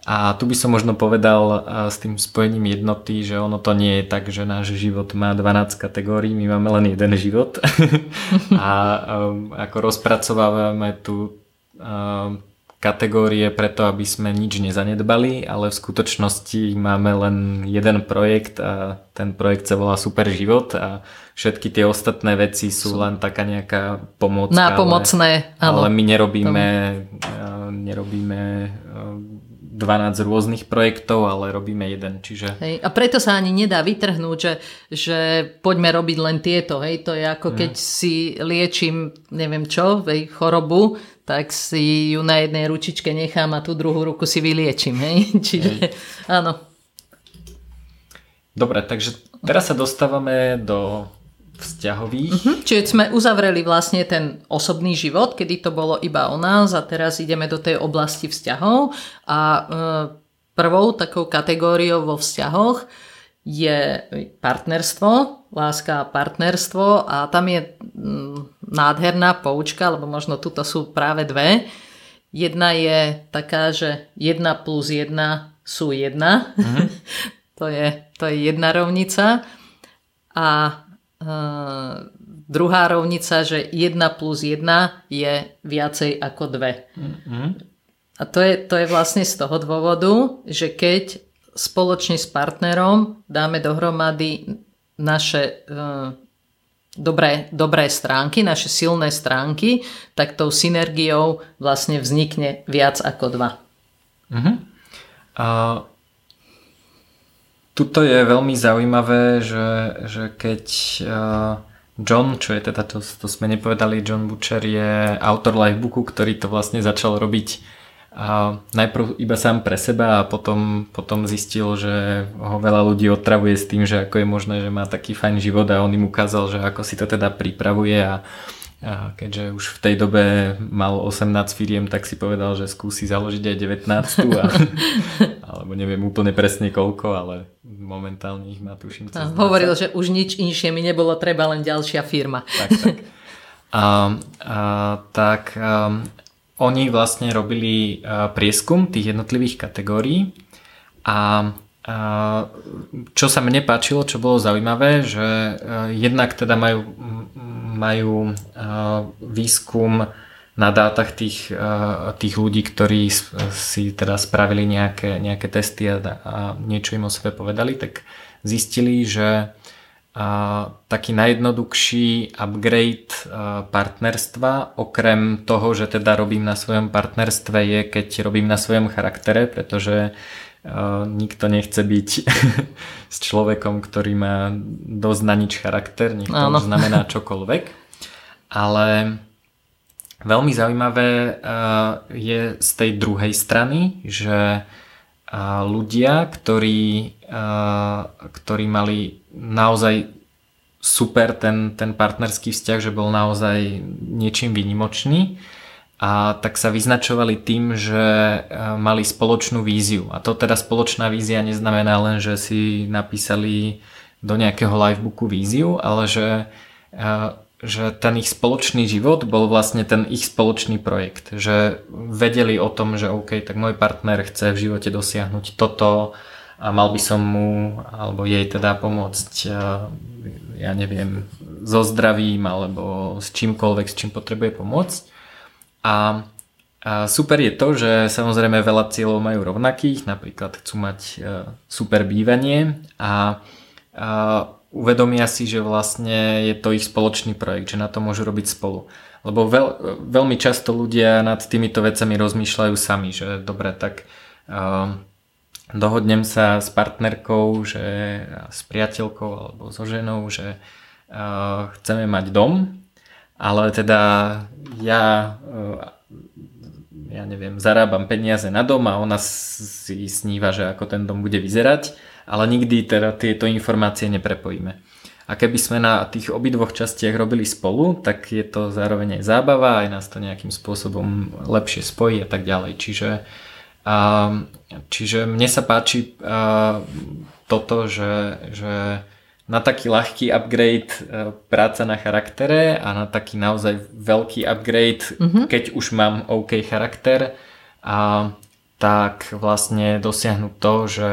A tu by som možno povedal e, s tým spojením jednoty, že ono to nie je tak, že náš život má 12 kategórií, my máme len jeden život *laughs* a ako rozpracovávame tu kategórie preto, aby sme nič nezanedbali, ale v skutočnosti máme len jeden projekt a ten projekt sa volá Super život a všetky tie ostatné veci sú len taká nejaká pomocka. Nápomocné, ale, ale my nerobíme, nerobíme 12 rôznych projektov, ale robíme jeden. Čiže... Hej, a preto sa ani nedá vytrhnúť, že, že poďme robiť len tieto. Hej, to je ako mm. keď si liečím, neviem čo, hej, chorobu, tak si ju na jednej ručičke nechám a tú druhú ruku si vyliečím. Hej? *laughs* Čiže hej. áno. Dobre, takže teraz sa dostávame do vzťahových. Uh-huh. Čiže sme uzavreli vlastne ten osobný život, kedy to bolo iba o nás a teraz ideme do tej oblasti vzťahov a e, prvou takou kategóriou vo vzťahoch je partnerstvo, láska a partnerstvo a tam je mm, nádherná poučka, lebo možno tuto sú práve dve. Jedna je taká, že 1 plus 1 sú 1. Mm-hmm. *laughs* to, je, to je jedna rovnica. A Uh, druhá rovnica, že 1 plus 1 je viacej ako 2. Mm-hmm. A to je, to je vlastne z toho dôvodu, že keď spoločne s partnerom dáme dohromady naše uh, dobré, dobré stránky, naše silné stránky, tak tou synergiou vlastne vznikne viac ako 2. Mm-hmm. Uh, Tuto je veľmi zaujímavé, že, že keď uh, John, čo je teda, to, to sme nepovedali, John Butcher je autor livebooku, ktorý to vlastne začal robiť uh, najprv iba sám pre seba a potom, potom zistil, že ho veľa ľudí otravuje s tým, že ako je možné, že má taký fajn život a on im ukázal, že ako si to teda pripravuje a a keďže už v tej dobe mal 18 firiem, tak si povedal, že skúsi založiť aj 19. A, *laughs* alebo neviem úplne presne koľko, ale momentálne ich má tuším cez Hovoril, že už nič inšie mi nebolo treba, len ďalšia firma. Tak, tak. *laughs* A, a, tak a, oni vlastne robili a, prieskum tých jednotlivých kategórií a čo sa mne páčilo, čo bolo zaujímavé, že jednak teda majú majú výskum na dátach tých, tých ľudí, ktorí si teda spravili nejaké, nejaké testy a, a niečo im o sebe povedali, tak zistili, že taký najjednoduchší upgrade partnerstva, okrem toho, že teda robím na svojom partnerstve, je keď robím na svojom charaktere, pretože nikto nechce byť *laughs* s človekom, ktorý má dosť na nič charakter, nech to už znamená *laughs* čokoľvek. Ale veľmi zaujímavé je z tej druhej strany, že ľudia, ktorí, ktorí mali naozaj super ten, ten partnerský vzťah, že bol naozaj niečím výnimočný, a tak sa vyznačovali tým, že mali spoločnú víziu. A to teda spoločná vízia neznamená len, že si napísali do nejakého livebooku víziu, ale že, že ten ich spoločný život bol vlastne ten ich spoločný projekt. Že vedeli o tom, že OK, tak môj partner chce v živote dosiahnuť toto a mal by som mu alebo jej teda pomôcť ja neviem, so zdravím alebo s čímkoľvek, s čím potrebuje pomôcť. A, a super je to, že samozrejme veľa cieľov majú rovnakých, napríklad chcú mať e, super bývanie a, a uvedomia si, že vlastne je to ich spoločný projekt, že na to môžu robiť spolu. Lebo veľ, veľmi často ľudia nad týmito vecami rozmýšľajú sami, že dobre, tak uh, dohodnem sa s partnerkou, že s priateľkou alebo so ženou, že uh, chceme mať dom ale teda ja, eh, ja neviem, zarábam peniaze na dom a ona si sníva, že ako ten dom bude vyzerať, ale nikdy teda tieto informácie neprepojíme. A keby sme na tých obidvoch častiach robili spolu, tak je to zároveň aj zábava, aj nás to nejakým spôsobom lepšie spojí a tak ďalej. Čiže, a, čiže mne sa páči a, toto, že, že na taký ľahký upgrade e, práca na charaktere a na taký naozaj veľký upgrade, mm-hmm. keď už mám OK charakter, a tak vlastne dosiahnuť to, že,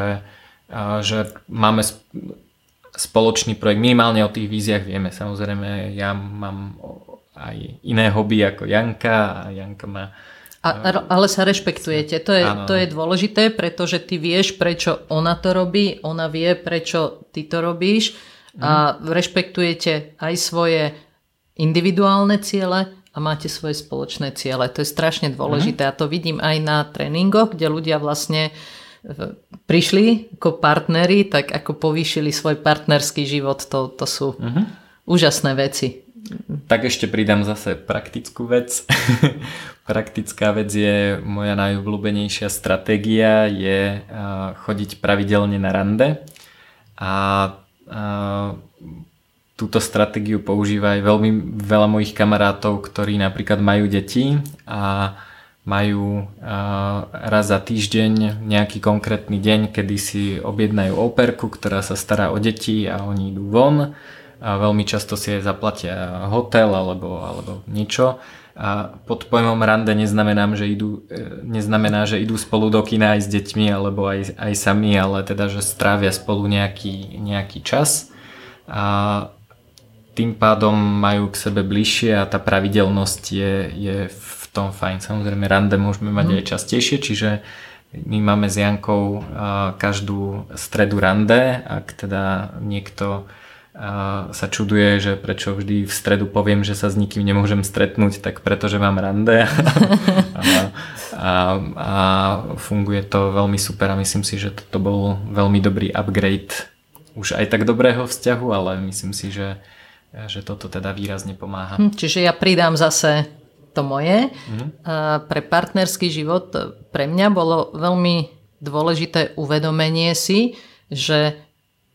a, že máme spoločný projekt. Minimálne o tých víziách vieme. Samozrejme, ja mám aj iné hobby ako Janka a Janka má a, ale sa rešpektujete, to je, to je dôležité, pretože ty vieš, prečo ona to robí, ona vie, prečo ty to robíš mm. a rešpektujete aj svoje individuálne ciele a máte svoje spoločné ciele. To je strašne dôležité mm. a to vidím aj na tréningoch, kde ľudia vlastne prišli ako partneri, tak ako povýšili svoj partnerský život, to, to sú mm-hmm. úžasné veci. Tak ešte pridám zase praktickú vec. *laughs* Praktická vec je moja najobľúbenejšia stratégia je chodiť pravidelne na rande a túto stratégiu používa aj veľmi veľa mojich kamarátov, ktorí napríklad majú deti a majú raz za týždeň nejaký konkrétny deň, kedy si objednajú operku, ktorá sa stará o deti a oni idú von a veľmi často si aj zaplatia hotel alebo, alebo niečo a pod pojmom rande neznamená, že idú, e, neznamená, že idú spolu do kina aj s deťmi alebo aj, aj sami, ale teda, že strávia spolu nejaký, nejaký čas a tým pádom majú k sebe bližšie a tá pravidelnosť je, je v tom fajn. Samozrejme rande môžeme mať mm. aj častejšie, čiže my máme s Jankou každú stredu rande, ak teda niekto sa čuduje, že prečo vždy v stredu poviem, že sa s nikým nemôžem stretnúť, tak pretože mám rande *laughs* a, a, a funguje to veľmi super a myslím si, že toto bol veľmi dobrý upgrade už aj tak dobrého vzťahu, ale myslím si, že, že toto teda výrazne pomáha. Hm, čiže ja pridám zase to moje. Mm. Pre partnerský život pre mňa bolo veľmi dôležité uvedomenie si, že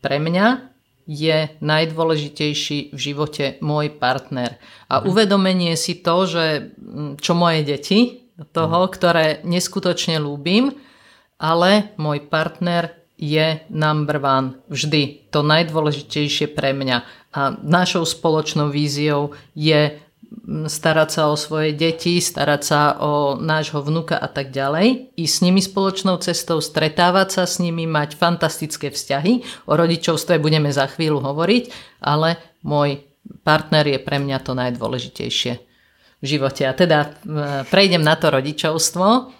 pre mňa je najdôležitejší v živote môj partner. A mhm. uvedomenie si to, že mm, čo moje deti, toho, mhm. ktoré neskutočne ľúbim, ale môj partner je number one vždy. To najdôležitejšie pre mňa. A našou spoločnou víziou je starať sa o svoje deti, starať sa o nášho vnuka a tak ďalej, ísť s nimi spoločnou cestou, stretávať sa s nimi, mať fantastické vzťahy. O rodičovstve budeme za chvíľu hovoriť, ale môj partner je pre mňa to najdôležitejšie v živote. A teda prejdem na to rodičovstvo.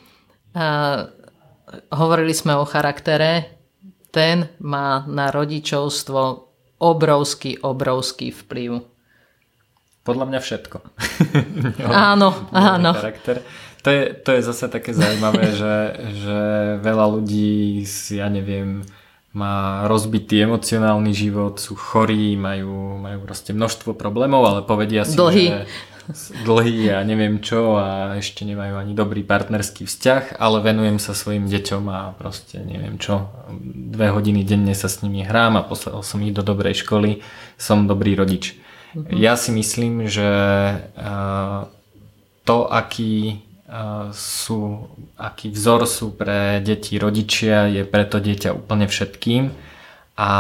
Hovorili sme o charaktere. Ten má na rodičovstvo obrovský, obrovský vplyv podľa mňa všetko. *laughs* áno, áno. Charakter. To je, to je zase také zaujímavé, *laughs* že, že veľa ľudí si, ja neviem, má rozbitý emocionálny život, sú chorí, majú, majú proste množstvo problémov, ale povedia si, dlhý. že dlhý a neviem čo a ešte nemajú ani dobrý partnerský vzťah, ale venujem sa svojim deťom a proste neviem čo, dve hodiny denne sa s nimi hrám a poslal som ich do dobrej školy, som dobrý rodič. Mhm. Ja si myslím, že to, aký sú, aký vzor sú pre deti rodičia, je preto dieťa úplne všetkým a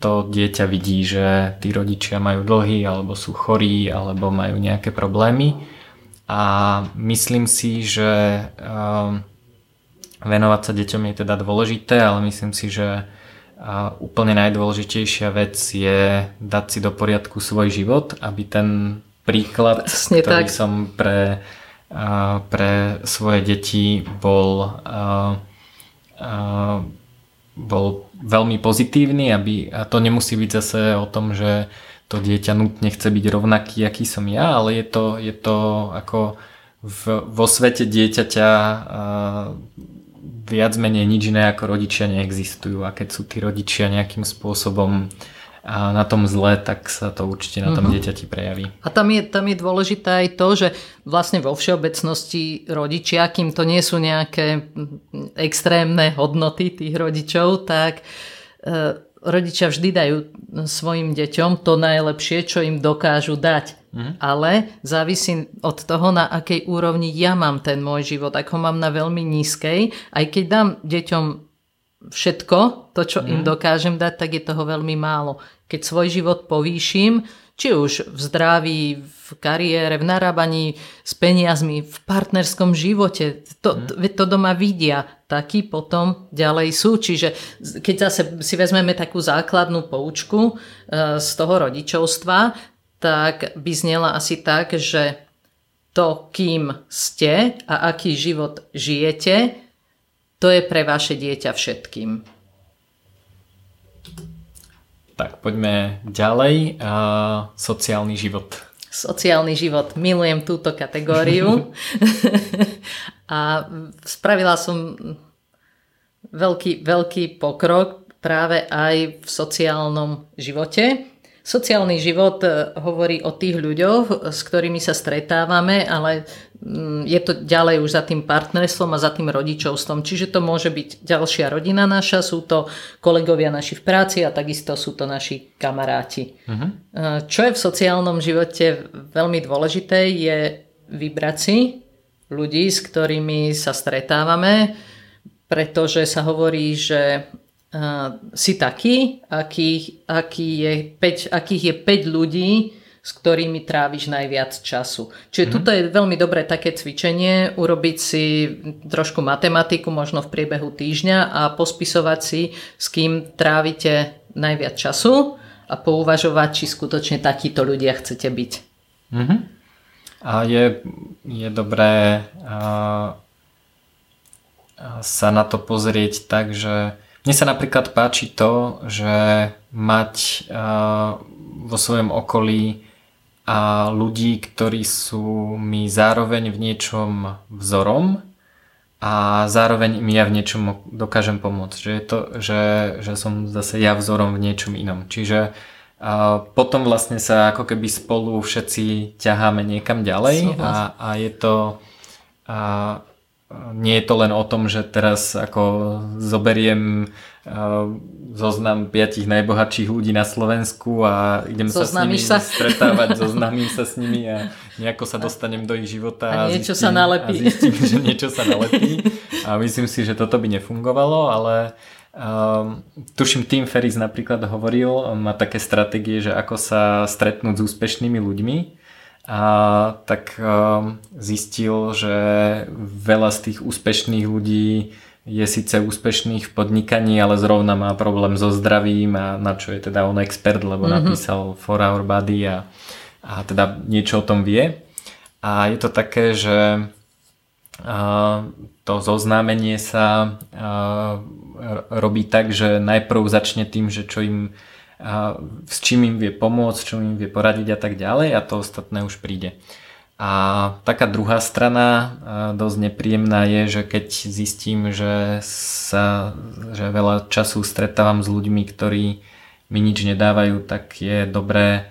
to dieťa vidí, že tí rodičia majú dlhy alebo sú chorí alebo majú nejaké problémy a myslím si, že venovať sa deťom je teda dôležité, ale myslím si, že úplne najdôležitejšia vec je dať si do poriadku svoj život, aby ten príklad, Presne ktorý tak. som pre pre svoje deti bol, bol veľmi pozitívny, aby, a to nemusí byť zase o tom, že to dieťa nutne chce byť rovnaký, aký som ja, ale je to, je to ako v, vo svete dieťaťa viac menej nič iné ako rodičia neexistujú a keď sú tí rodičia nejakým spôsobom a na tom zle, tak sa to určite na tom uh-huh. dieťati prejaví. A tam je, tam je dôležité aj to, že vlastne vo všeobecnosti rodičia, kým to nie sú nejaké extrémne hodnoty tých rodičov, tak e, rodičia vždy dajú svojim deťom to najlepšie, čo im dokážu dať. Uh-huh. Ale závisí od toho, na akej úrovni ja mám ten môj život. Ak ho mám na veľmi nízkej, aj keď dám deťom všetko, to, čo mm. im mhm. dokážem dať, tak je toho veľmi málo keď svoj život povýšim, či už v zdraví, v kariére, v narábaní s peniazmi, v partnerskom živote. To, mm. to doma vidia, takí potom ďalej sú. Čiže keď zase si vezmeme takú základnú poučku e, z toho rodičovstva, tak by znela asi tak, že to, kým ste a aký život žijete, to je pre vaše dieťa všetkým. Tak poďme ďalej. Uh, sociálny život. Sociálny život. Milujem túto kategóriu. *laughs* a spravila som veľký, veľký pokrok práve aj v sociálnom živote. Sociálny život e, hovorí o tých ľuďoch, s ktorými sa stretávame, ale je to ďalej už za tým partnerstvom a za tým rodičovstvom. Čiže to môže byť ďalšia rodina naša, sú to kolegovia naši v práci a takisto sú to naši kamaráti. Uh-huh. Čo je v sociálnom živote veľmi dôležité, je vybrať si ľudí, s ktorými sa stretávame, pretože sa hovorí, že uh, si taký, aký, aký je 5, akých je 5 ľudí, s ktorými tráviš najviac času. Čiže mm-hmm. tuto je veľmi dobré také cvičenie, urobiť si trošku matematiku, možno v priebehu týždňa a pospisovať si, s kým trávite najviac času a pouvažovať, či skutočne takíto ľudia chcete byť. Mm-hmm. A je, je dobré uh, sa na to pozrieť tak, že mne sa napríklad páči to, že mať uh, vo svojom okolí a ľudí, ktorí sú mi zároveň v niečom vzorom a zároveň im ja v niečom dokážem pomôcť. Že, je to, že, že som zase ja vzorom v niečom inom. Čiže a potom vlastne sa ako keby spolu všetci ťaháme niekam ďalej a, a je to a, nie je to len o tom, že teraz ako zoberiem zoznam piatich najbohatších ľudí na Slovensku a idem sa s nimi sa. stretávať, *laughs* zoznamím sa s nimi a nejako sa dostanem do ich života a, a niečo zistím, sa nalepí. A zistím, že niečo sa nalepí. A myslím si, že toto by nefungovalo, ale um, tuším Tim Ferris napríklad hovoril, má také stratégie, že ako sa stretnúť s úspešnými ľuďmi a tak um, zistil, že veľa z tých úspešných ľudí je síce úspešných v podnikaní, ale zrovna má problém so zdravím a na čo je teda on expert, lebo mm-hmm. napísal For Our Body a, a teda niečo o tom vie. A je to také, že to zoznámenie sa robí tak, že najprv začne tým, že čo im a s čím im vie pomôcť, čo im vie poradiť a tak ďalej a to ostatné už príde. A taká druhá strana dosť nepríjemná je, že keď zistím, že sa že veľa času stretávam s ľuďmi, ktorí mi nič nedávajú, tak je dobré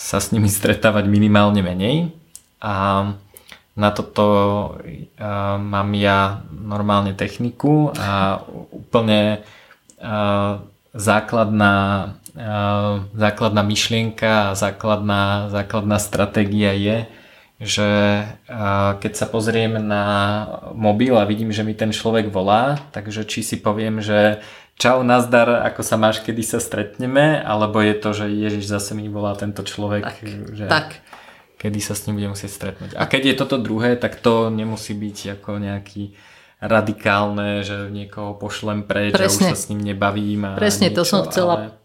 sa s nimi *laughs* stretávať minimálne menej. A na toto mám ja normálne techniku a úplne základná, základná myšlienka a základná, základná stratégia je, že keď sa pozriem na mobil a vidím, že mi ten človek volá, takže či si poviem, že čau, nazdar, ako sa máš, kedy sa stretneme, alebo je to, že Ježiš zase mi volá tento človek, tak, že tak. kedy sa s ním budem musieť stretnúť. A keď je toto druhé, tak to nemusí byť ako nejaký radikálne, že niekoho pošlem preč Presne. a už sa s ním nebavím. A Presne, niečo, to som chcela ale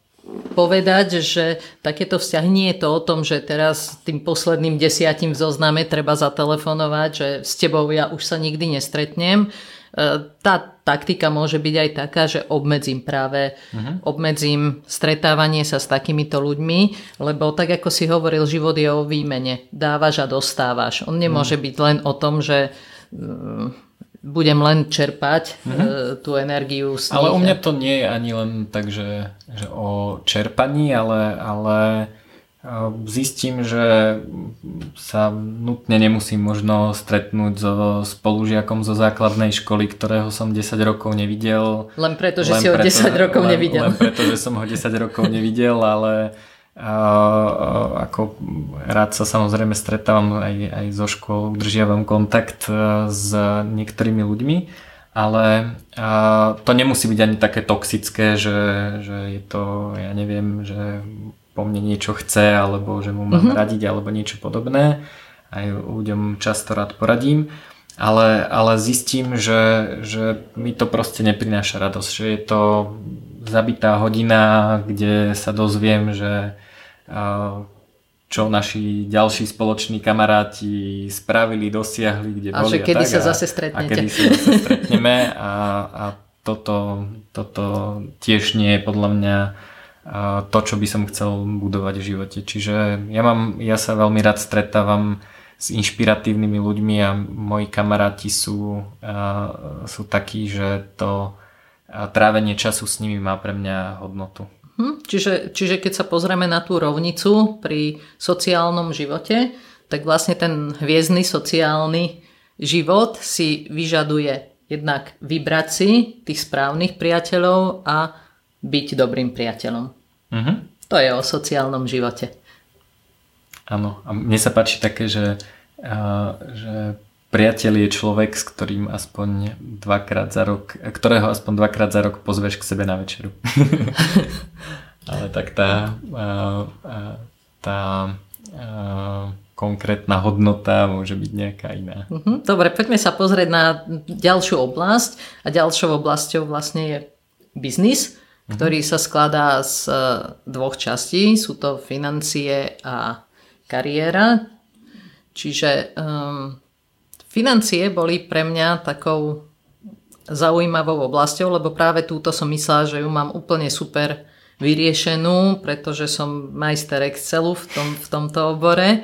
povedať, že takéto vzťahy nie je to o tom, že teraz tým posledným desiatim v zozname treba zatelefonovať, že s tebou ja už sa nikdy nestretnem. E, tá taktika môže byť aj taká, že obmedzím práve, uh-huh. obmedzím stretávanie sa s takýmito ľuďmi, lebo tak ako si hovoril, život je o výmene. Dávaš a dostávaš. On nemôže uh-huh. byť len o tom, že budem len čerpať mm-hmm. tú energiu z Ale u mňa to nie je ani len tak, že, že o čerpaní, ale, ale e, zistím, že sa nutne nemusím možno stretnúť so spolužiakom zo základnej školy, ktorého som 10 rokov nevidel. Len preto, že len si ho 10 rokov len, nevidel. Len preto, že som ho 10 rokov nevidel, ale ako rád sa samozrejme stretávam aj, aj zo škôl, udržiavam kontakt e, s niektorými ľuďmi, ale to nemusí byť ani také toxické, že, že je to, ja neviem, že po mne niečo chce, alebo že mu mám mm-hmm. radiť, alebo niečo podobné. Aj ľuďom často rád poradím. Ale, ale zistím, že, že mi to proste neprináša radosť, že je to zabitá hodina, kde sa dozviem, že čo naši ďalší spoloční kamaráti spravili, dosiahli, kde a boli. Že kedy a tak, sa zase stretnete. A kedy sa zase stretneme a, a toto, toto tiež nie je podľa mňa to, čo by som chcel budovať v živote. Čiže ja, mám, ja sa veľmi rád stretávam s inšpiratívnymi ľuďmi a moji kamaráti sú, sú takí, že to trávenie času s nimi má pre mňa hodnotu. Hm? Čiže, čiže keď sa pozrieme na tú rovnicu pri sociálnom živote, tak vlastne ten hviezdny sociálny život si vyžaduje jednak vybrať si tých správnych priateľov a byť dobrým priateľom. Uh-huh. To je o sociálnom živote. Áno, a mne sa páči také, že, uh, že priateľ je človek, s ktorým aspoň dvakrát za rok, ktorého aspoň dvakrát za rok pozveš k sebe na večeru. *laughs* Ale tak tá, tá konkrétna hodnota môže byť nejaká iná. Mhm. Dobre, poďme sa pozrieť na ďalšiu oblasť. A ďalšou oblasťou vlastne je biznis, mhm. ktorý sa skladá z e, dvoch častí. Sú to financie a kariéra. Čiže um, Financie boli pre mňa takou zaujímavou oblasťou, lebo práve túto som myslela, že ju mám úplne super vyriešenú, pretože som majster Excelu v, tom, v tomto obore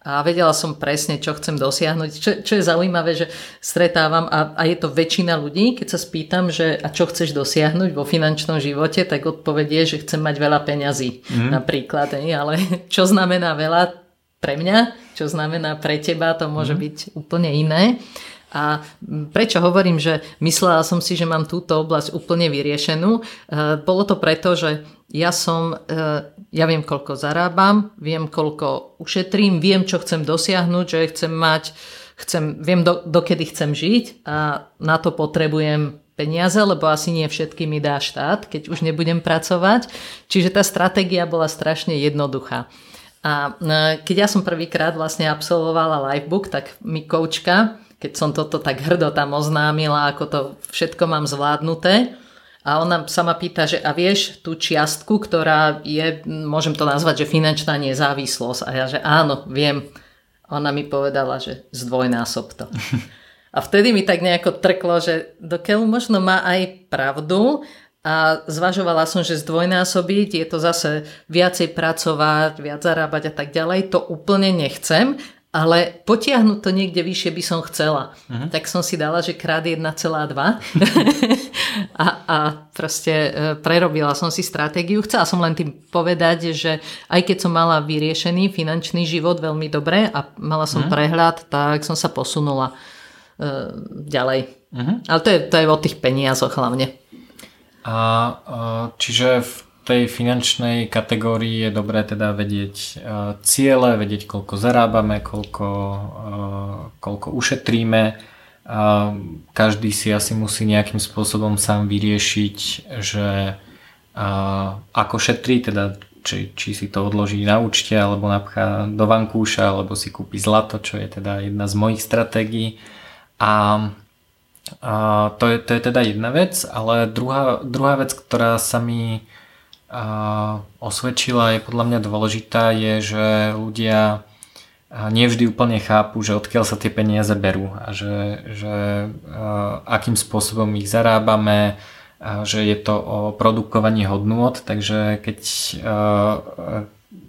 a vedela som presne, čo chcem dosiahnuť. Čo, čo je zaujímavé, že stretávam a, a je to väčšina ľudí, keď sa spýtam, že a čo chceš dosiahnuť vo finančnom živote, tak odpovedie, že chcem mať veľa peňazí mm. napríklad. Ale *laughs* čo znamená veľa, pre mňa, čo znamená pre teba, to môže mm. byť úplne iné. A prečo hovorím, že myslela som si, že mám túto oblasť úplne vyriešenú? E, bolo to preto, že ja som, e, ja viem, koľko zarábam, viem, koľko ušetrím, viem, čo chcem dosiahnuť, že chcem mať, chcem, viem, do, dokedy chcem žiť a na to potrebujem peniaze, lebo asi nie všetky mi dá štát, keď už nebudem pracovať. Čiže tá stratégia bola strašne jednoduchá. A e, keď ja som prvýkrát vlastne absolvovala livebook, tak mi koučka, keď som toto tak hrdo tam oznámila, ako to všetko mám zvládnuté, a ona sa ma pýta, že a vieš tú čiastku, ktorá je, môžem to nazvať, že finančná nezávislosť. A ja, že áno, viem. Ona mi povedala, že zdvojnásob to. *laughs* A vtedy mi tak nejako trklo, že dokiaľ možno má aj pravdu, a zvažovala som, že zdvojnásobiť je to zase viacej pracovať, viac zarábať a tak ďalej. To úplne nechcem, ale potiahnuť to niekde vyššie by som chcela. Uh-huh. Tak som si dala, že krát 1,2 *laughs* a, a proste e, prerobila som si stratégiu. Chcela som len tým povedať, že aj keď som mala vyriešený finančný život veľmi dobre a mala som uh-huh. prehľad, tak som sa posunula uh, ďalej. Uh-huh. Ale to je, to je o tých peniazoch hlavne. A čiže v tej finančnej kategórii je dobré teda vedieť ciele, vedieť koľko zarábame, koľko, koľko ušetríme. Každý si asi musí nejakým spôsobom sám vyriešiť, že ako šetrí, teda či, či si to odloží na účte, alebo napchá do vankúša, alebo si kúpi zlato, čo je teda jedna z mojich stratégií. A a to, je, to je teda jedna vec, ale druhá, druhá vec, ktorá sa mi a, osvedčila, je podľa mňa dôležitá, je, že ľudia nevždy úplne chápu, že odkiaľ sa tie peniaze berú a že, že a, akým spôsobom ich zarábame, a že je to o produkovaní hodnôt, takže keď, a,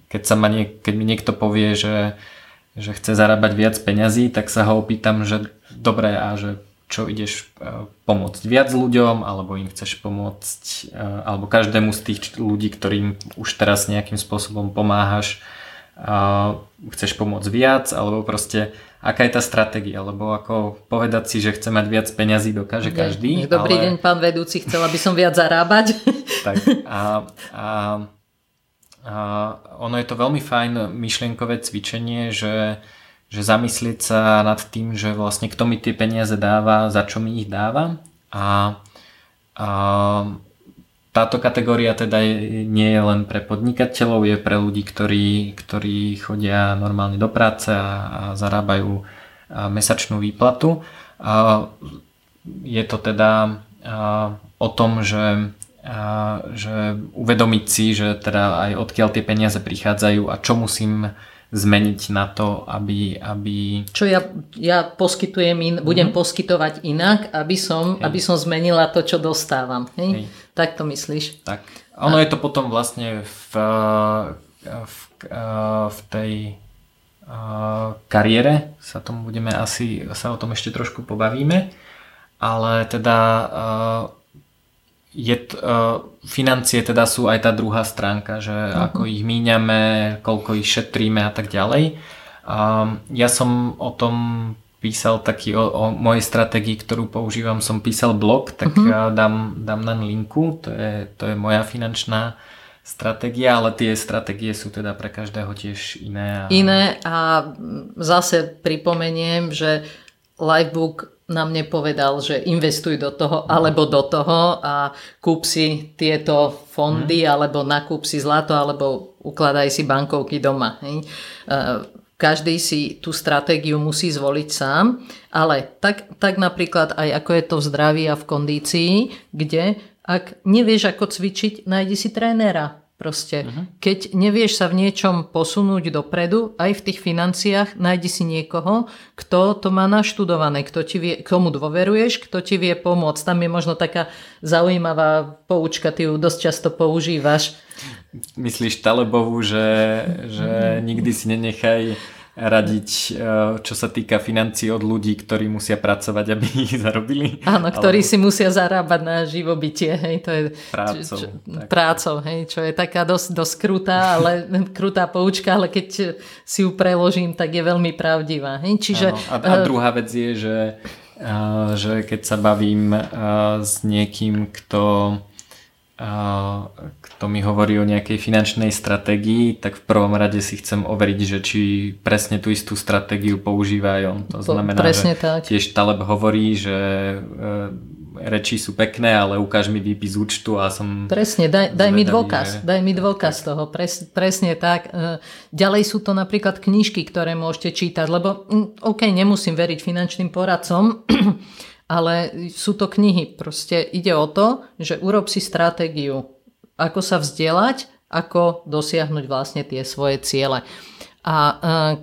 keď, sa ma nie, keď mi niekto povie, že, že chce zarábať viac peňazí, tak sa ho opýtam, že dobre a že čo ideš e, pomôcť viac ľuďom, alebo im chceš pomôcť, e, alebo každému z tých ľudí, ktorým už teraz nejakým spôsobom pomáhaš, e, chceš pomôcť viac, alebo proste aká je tá stratégia, lebo ako povedať si, že chce mať viac peňazí, dokáže každý. Dobrý ale... deň, pán vedúci, chcela by som viac zarábať. *laughs* tak a, a, a ono je to veľmi fajn myšlienkové cvičenie, že že zamyslieť sa nad tým, že vlastne kto mi tie peniaze dáva, za čo mi ich dáva a, a táto kategória teda je, nie je len pre podnikateľov, je pre ľudí, ktorí, ktorí chodia normálne do práce a, a zarábajú a mesačnú výplatu. A je to teda a, o tom, že, a, že uvedomiť si, že teda aj odkiaľ tie peniaze prichádzajú a čo musím zmeniť na to, aby... aby... Čo ja, ja poskytujem, in, mm-hmm. budem poskytovať inak, aby som, aby som zmenila to, čo dostávam. Hej? Hej. Tak to myslíš? Tak. Ono A... je to potom vlastne v, v, v tej kariére, sa tomu budeme asi, sa o tom ešte trošku pobavíme, ale teda je, uh, financie teda sú aj tá druhá stránka, že uh-huh. ako ich míňame, koľko ich šetríme a tak ďalej. Um, ja som o tom písal taký o, o mojej stratégii, ktorú používam, som písal blog, tak uh-huh. dám, dám na linku, to je, to je moja finančná stratégia, ale tie stratégie sú teda pre každého tiež iné. A... Iné a zase pripomeniem, že Livebook nám nepovedal, že investuj do toho alebo do toho a kúp si tieto fondy hmm. alebo nakúp si zlato alebo ukladaj si bankovky doma. Hej. E, každý si tú stratégiu musí zvoliť sám, ale tak, tak napríklad aj ako je to v zdraví a v kondícii, kde ak nevieš ako cvičiť, nájdi si trénera Proste, uh-huh. keď nevieš sa v niečom posunúť dopredu, aj v tých financiách, nájdi si niekoho, kto to má naštudované, kto ti vie, komu dôveruješ, kto ti vie pomôcť. Tam je možno taká zaujímavá poučka, ty ju dosť často používaš. Myslíš Talebovú, že, že nikdy si nenechaj radiť, eh, čo sa týka financií od ľudí, ktorí musia pracovať, aby *laughs* ich zarobili. Áno, ktorí Alebo... si musia zarábať na živobytie, hej, to je prácou, čo, prácou hej, čo je taká dosť, dosť krutá, ale *laughs* krutá poučka, ale keď si ju preložím, tak je veľmi pravdivá. Hej. Čiže, A, a eh, druhá vec je, že, eh, že keď sa bavím s niekým, kto kto mi hovorí o nejakej finančnej stratégii, tak v prvom rade si chcem overiť, že či presne tú istú stratégiu používa aj on. To znamená, presne že tak. tiež Taleb hovorí, že e, reči sú pekné, ale ukáž mi výpis účtu a som... Presne, daj, daj mi dôkaz, že... daj mi dôkaz toho, pres, presne tak. E, ďalej sú to napríklad knižky, ktoré môžete čítať, lebo OK, nemusím veriť finančným poradcom, *clears throat* ale sú to knihy. Proste ide o to, že urob si stratégiu, ako sa vzdelať, ako dosiahnuť vlastne tie svoje ciele. A e,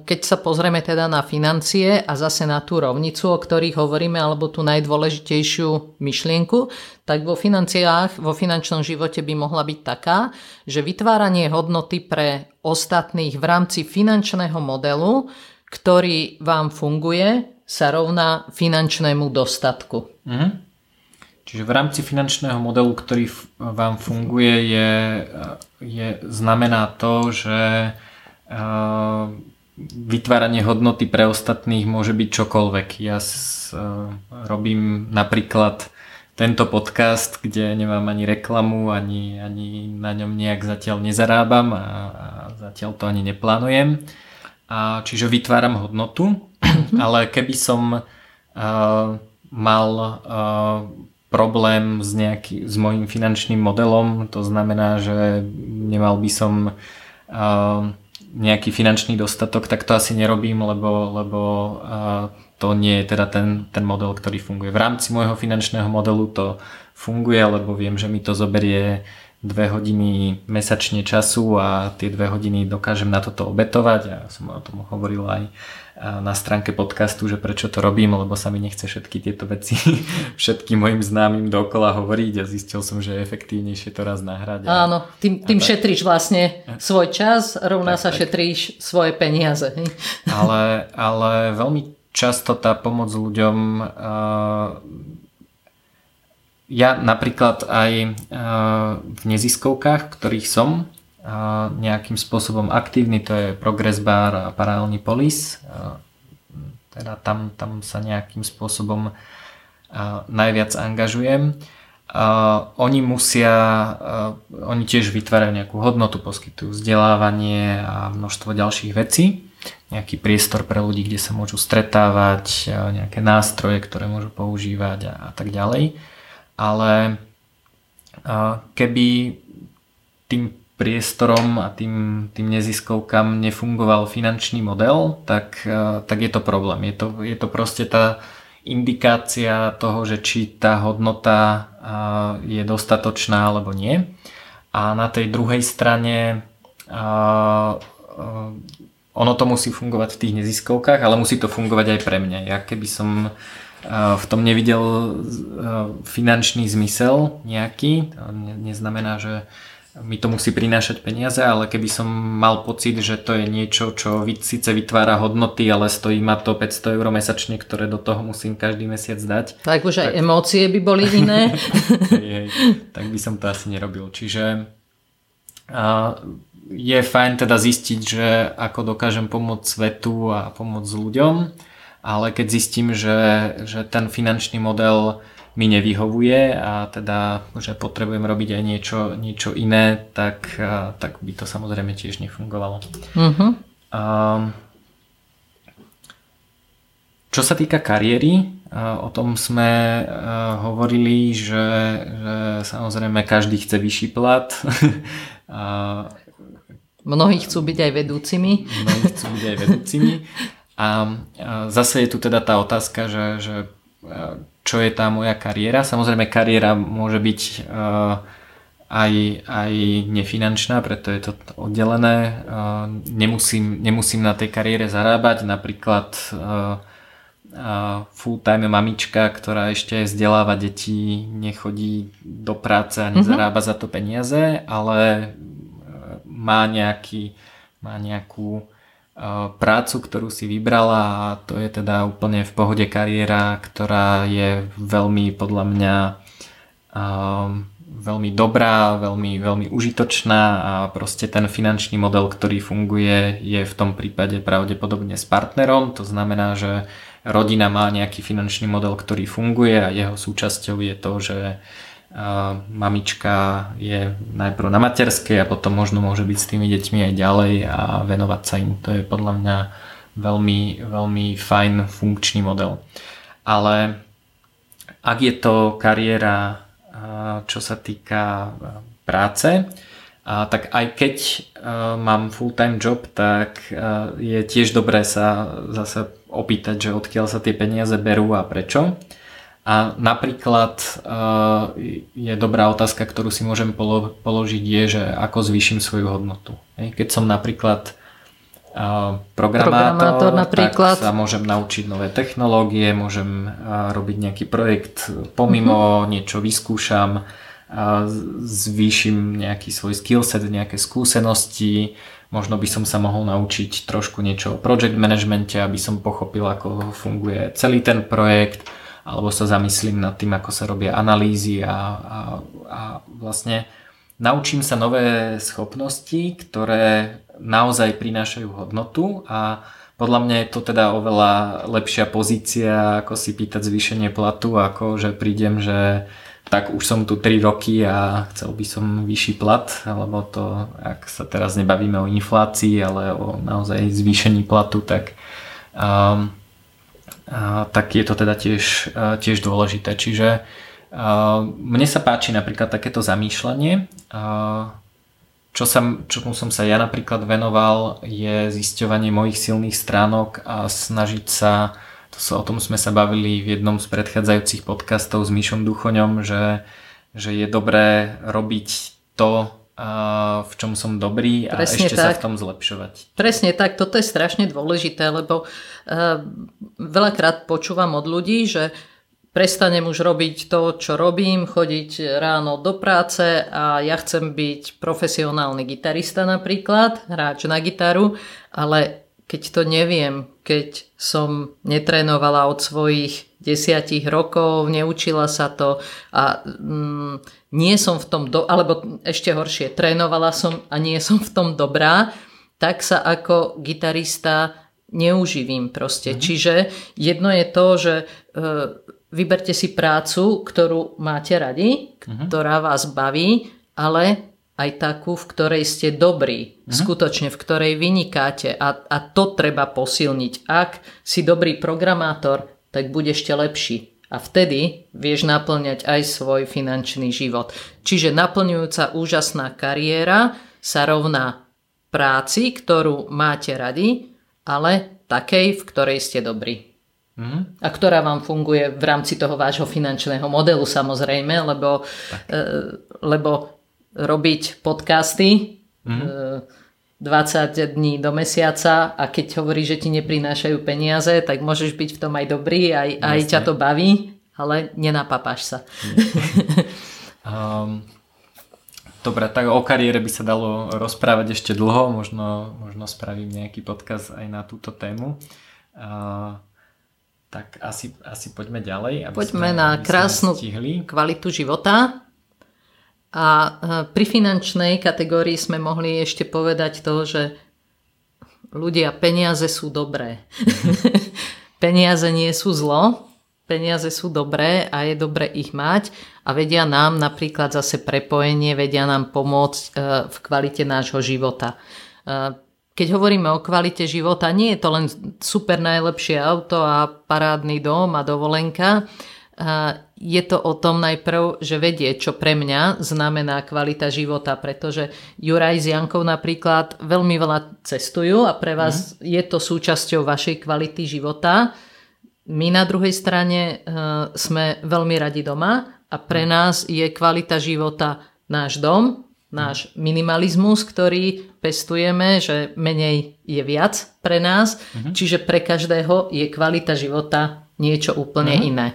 keď sa pozrieme teda na financie a zase na tú rovnicu, o ktorých hovoríme, alebo tú najdôležitejšiu myšlienku, tak vo financiách, vo finančnom živote by mohla byť taká, že vytváranie hodnoty pre ostatných v rámci finančného modelu, ktorý vám funguje, sa rovná finančnému dostatku. Mhm. Čiže v rámci finančného modelu, ktorý vám funguje, je, je, znamená to, že uh, vytváranie hodnoty pre ostatných môže byť čokoľvek. Ja s, uh, robím napríklad tento podcast, kde nemám ani reklamu, ani, ani na ňom nejak zatiaľ nezarábam a, a zatiaľ to ani neplánujem. A, čiže vytváram hodnotu, *clears throat* ale keby som uh, mal problém s, nejaký, s mojim finančným modelom, to znamená, že nemal by som uh, nejaký finančný dostatok, tak to asi nerobím, lebo, lebo uh, to nie je teda ten, ten model, ktorý funguje. V rámci môjho finančného modelu to funguje, lebo viem, že mi to zoberie dve hodiny mesačne času a tie dve hodiny dokážem na toto obetovať. Ja som o tom hovoril aj na stránke podcastu, že prečo to robím, lebo sa mi nechce všetky tieto veci *laughs* všetkým mojim známym dokola hovoriť a zistil som, že je efektívnejšie to raz nahrať. Áno, tým, tým tak... šetríš vlastne svoj čas, rovná tak, sa tak. šetríš svoje peniaze. Ale, ale veľmi často tá pomoc ľuďom ja napríklad aj v neziskovkách, ktorých som nejakým spôsobom aktívny, to je Progress Bar a Paralelný polis, teda tam, tam sa nejakým spôsobom najviac angažujem. Oni musia, oni tiež vytvárajú nejakú hodnotu, poskytujú vzdelávanie a množstvo ďalších vecí nejaký priestor pre ľudí, kde sa môžu stretávať, nejaké nástroje, ktoré môžu používať a, a tak ďalej. Ale keby tým priestorom a tým, tým neziskovkám nefungoval finančný model, tak, tak je to problém. Je to, je to proste tá indikácia toho, že či tá hodnota je dostatočná alebo nie. A na tej druhej strane ono to musí fungovať v tých neziskovkách, ale musí to fungovať aj pre mňa. Ja keby som v tom nevidel eh, finančný zmysel nejaký, to neznamená, že mi to musí prinášať peniaze, ale keby som mal pocit, že to je niečo, čo síce vytvára hodnoty, ale stojí ma to 500 eur mesačne, ktoré do toho musím každý mesiac dať. Tak už tak... aj emócie by boli *laughs* iné. hej, hej, tak by som to asi nerobil. Čiže a je fajn teda zistiť, že ako dokážem pomôcť svetu a pomôcť ľuďom, ale keď zistím, že, že ten finančný model mi nevyhovuje a teda, že potrebujem robiť aj niečo, niečo iné, tak, tak by to samozrejme tiež nefungovalo. Uh-huh. A, čo sa týka kariéry, o tom sme hovorili, že, že samozrejme každý chce vyšší plat. *laughs* Mnohí chcú byť aj vedúcimi. Mnohí chcú byť aj vedúcimi. *laughs* A zase je tu teda tá otázka, že, že čo je tá moja kariéra. Samozrejme kariéra môže byť aj, aj nefinančná, preto je to oddelené. Nemusím, nemusím na tej kariére zarábať. Napríklad full-time mamička, ktorá ešte vzdeláva deti, nechodí do práce a nezarába mm-hmm. za to peniaze, ale má, nejaký, má nejakú prácu, ktorú si vybrala a to je teda úplne v pohode kariéra, ktorá je veľmi podľa mňa uh, veľmi dobrá, veľmi, veľmi užitočná a proste ten finančný model, ktorý funguje, je v tom prípade pravdepodobne s partnerom. To znamená, že rodina má nejaký finančný model, ktorý funguje a jeho súčasťou je to, že mamička je najprv na materskej a potom možno môže byť s tými deťmi aj ďalej a venovať sa im. To je podľa mňa veľmi, veľmi fajn funkčný model. Ale ak je to kariéra, čo sa týka práce, tak aj keď mám full-time job, tak je tiež dobré sa zase opýtať, že odkiaľ sa tie peniaze berú a prečo. A napríklad eh, je dobrá otázka, ktorú si môžem položiť, je, že ako zvýšim svoju hodnotu. Keď som napríklad eh, programátor, programátor napríklad. tak sa môžem naučiť nové technológie, môžem eh, robiť nejaký projekt pomimo, uh-huh. niečo vyskúšam, zvýšim nejaký svoj skillset, nejaké skúsenosti, možno by som sa mohol naučiť trošku niečo o project managemente, aby som pochopil, ako funguje celý ten projekt, alebo sa zamyslím nad tým, ako sa robia analýzy a, a, a vlastne naučím sa nové schopnosti, ktoré naozaj prinášajú hodnotu a podľa mňa je to teda oveľa lepšia pozícia, ako si pýtať zvýšenie platu, ako že prídem, že tak už som tu 3 roky a chcel by som vyšší plat, alebo to, ak sa teraz nebavíme o inflácii, ale o naozaj zvýšení platu, tak, um, tak je to teda tiež, tiež dôležité. Čiže mne sa páči napríklad takéto zamýšľanie. Čo som, čomu som sa ja napríklad venoval je zisťovanie mojich silných stránok a snažiť sa, to sa, o tom sme sa bavili v jednom z predchádzajúcich podcastov s Myšom Duchoňom, že, že je dobré robiť to, v čom som dobrý a Presne ešte tak. sa v tom zlepšovať. Presne tak, toto je strašne dôležité, lebo uh, veľakrát počúvam od ľudí, že prestanem už robiť to, čo robím, chodiť ráno do práce a ja chcem byť profesionálny gitarista napríklad, hráč na gitaru, ale keď to neviem, keď som netrénovala od svojich desiatich rokov, neučila sa to a mm, nie som v tom, do, alebo ešte horšie, trénovala som a nie som v tom dobrá, tak sa ako gitarista neuživím proste. Mm-hmm. Čiže jedno je to, že e, vyberte si prácu, ktorú máte radi, uh-huh. ktorá vás baví, ale aj takú, v ktorej ste dobrí, uh-huh. skutočne, v ktorej vynikáte a, a to treba posilniť. Ak si dobrý programátor, tak bude ešte lepší. A vtedy vieš naplňať aj svoj finančný život. Čiže naplňujúca úžasná kariéra sa rovná práci, ktorú máte radi, ale takej, v ktorej ste dobrí. Mm. A ktorá vám funguje v rámci toho vášho finančného modelu samozrejme, lebo, e, lebo robiť podcasty mm. e, 20 dní do mesiaca a keď hovorí, že ti neprinášajú peniaze, tak môžeš byť v tom aj dobrý, aj, aj ťa to baví, ale nenapapáš sa. um, *laughs* dobre, tak o kariére by sa dalo rozprávať ešte dlho, možno, možno spravím nejaký podcast aj na túto tému. Uh, tak asi, asi poďme ďalej. Aby poďme sme, na aby krásnu kvalitu života. A pri finančnej kategórii sme mohli ešte povedať to, že ľudia, peniaze sú dobré. *laughs* peniaze nie sú zlo, peniaze sú dobré a je dobre ich mať a vedia nám napríklad zase prepojenie, vedia nám pomôcť e, v kvalite nášho života. E, keď hovoríme o kvalite života, nie je to len super najlepšie auto a parádny dom a dovolenka. Je to o tom najprv, že vedie, čo pre mňa znamená kvalita života, pretože Juraj s Jankou napríklad veľmi veľa cestujú a pre vás mm. je to súčasťou vašej kvality života. My na druhej strane e, sme veľmi radi doma a pre mhm. nás je kvalita života náš dom, náš minimalizmus, ktorý pestujeme, že menej je viac pre nás, uh-huh. čiže pre každého je kvalita života niečo úplne uh-huh. iné.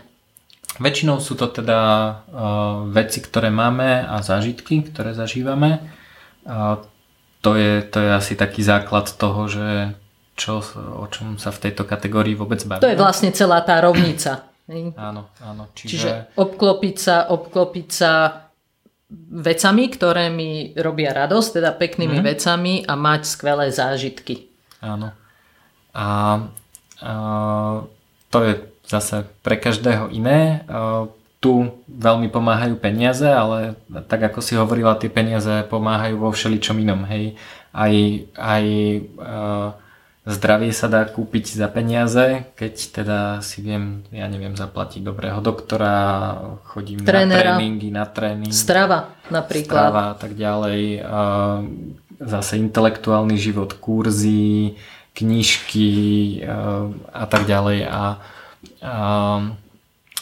Väčšinou sú to teda uh, veci, ktoré máme a zážitky, ktoré zažívame. Uh, to, je, to je asi taký základ toho, že čo, o čom sa v tejto kategórii vôbec bavíme. To je vlastne celá tá rovnica. áno, áno. Čiže... Čiže obklopiť sa, obklopiť sa vecami, ktoré mi robia radosť, teda peknými mm. vecami a mať skvelé zážitky. Áno. A, a to je zase pre každého iné. A, tu veľmi pomáhajú peniaze, ale tak ako si hovorila, tie peniaze pomáhajú vo všeličom inom. Hej. Aj, aj a, Zdravie sa dá kúpiť za peniaze, keď teda si viem, ja neviem, zaplatiť dobrého doktora, chodím Trénera, na tréningy, na tréning. Strava napríklad. Strava a tak ďalej. A zase intelektuálny život, kurzy, knižky a tak ďalej. A, a,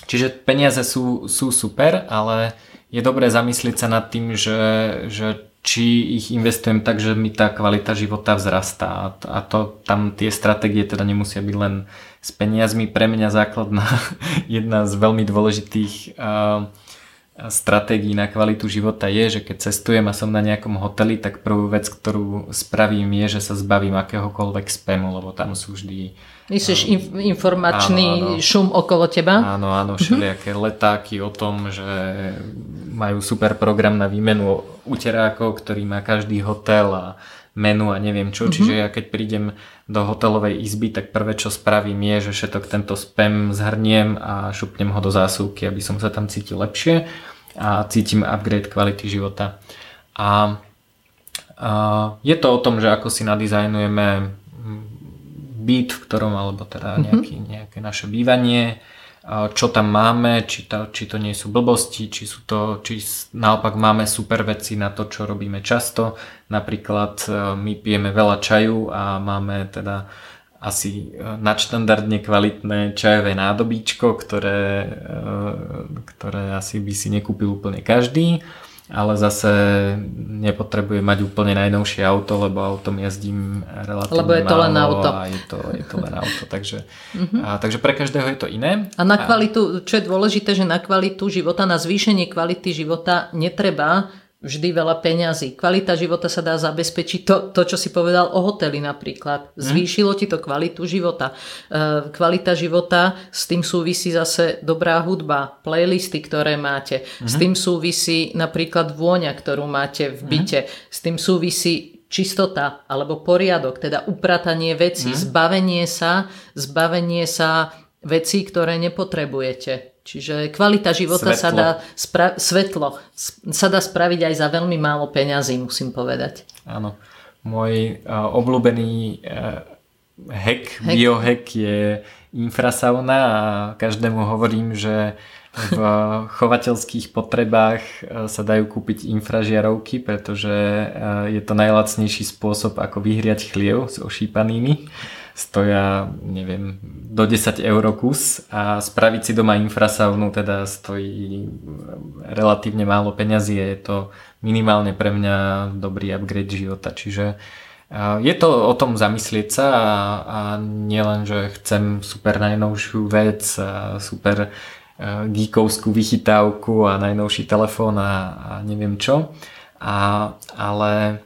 čiže peniaze sú, sú super, ale je dobré zamyslieť sa nad tým, že, že či ich investujem tak, že mi tá kvalita života vzrastá. A to, tam tie stratégie teda nemusia byť len s peniazmi. Pre mňa základná *laughs* jedna z veľmi dôležitých uh, stratégií na kvalitu života je, že keď cestujem a som na nejakom hoteli, tak prvú vec, ktorú spravím je, že sa zbavím akéhokoľvek spamu, lebo tam sú vždy Myslíš um, informačný áno, áno. šum okolo teba? Áno, áno, mhm. všelijaké uh-huh. letáky o tom, že majú super program na výmenu uterákov, ktorý má každý hotel a menu a neviem čo. Uh-huh. Čiže ja keď prídem do hotelovej izby, tak prvé čo spravím je, že všetok tento spam zhrniem a šupnem ho do zásuvky, aby som sa tam cítil lepšie a cítim upgrade kvality života. A, a je to o tom, že ako si nadizajnujeme byt, v ktorom, alebo teda mhm. nejaký, nejaké naše bývanie, čo tam máme, či to, či to nie sú blbosti, či, sú to, či naopak máme super veci na to, čo robíme často. Napríklad e, my pijeme veľa čaju a máme teda asi e, nadštandardne kvalitné čajové nádobíčko, ktoré, e, ktoré asi by si nekúpil úplne každý ale zase nepotrebujem mať úplne najnovšie auto, lebo autom jazdím relatívne Lebo je to málo len auto. A je to, je to len auto, takže, uh-huh. a, takže pre každého je to iné. A na kvalitu, čo je dôležité, že na kvalitu života, na zvýšenie kvality života netreba vždy veľa peňazí. Kvalita života sa dá zabezpečiť to, to čo si povedal o hoteli napríklad. Mhm. Zvýšilo ti to kvalitu života. E, kvalita života, s tým súvisí zase dobrá hudba, playlisty, ktoré máte. S mhm. tým súvisí napríklad vôňa, ktorú máte v mhm. byte. S tým súvisí čistota alebo poriadok, teda upratanie veci, zbavenie sa, zbavenie sa vecí, ktoré nepotrebujete. Čiže kvalita života svetlo. sa dá spra- svetlo sa dá spraviť aj za veľmi málo peňazí, musím povedať. Áno. Môj uh, obľúbený uh, hack, hack, biohack je infrasauna a každému hovorím, že v *laughs* chovateľských potrebách sa dajú kúpiť infražiarovky, pretože je to najlacnejší spôsob, ako vyhriať chliev s ošípanými stoja, neviem, do 10 eur kus a spraviť si doma infrasaunu teda stojí relatívne málo peňazí je to minimálne pre mňa dobrý upgrade života. Čiže je to o tom zamyslieť sa a, a nielen, že chcem super najnovšiu vec a super geekovskú vychytávku a najnovší telefón a, a neviem čo, a, ale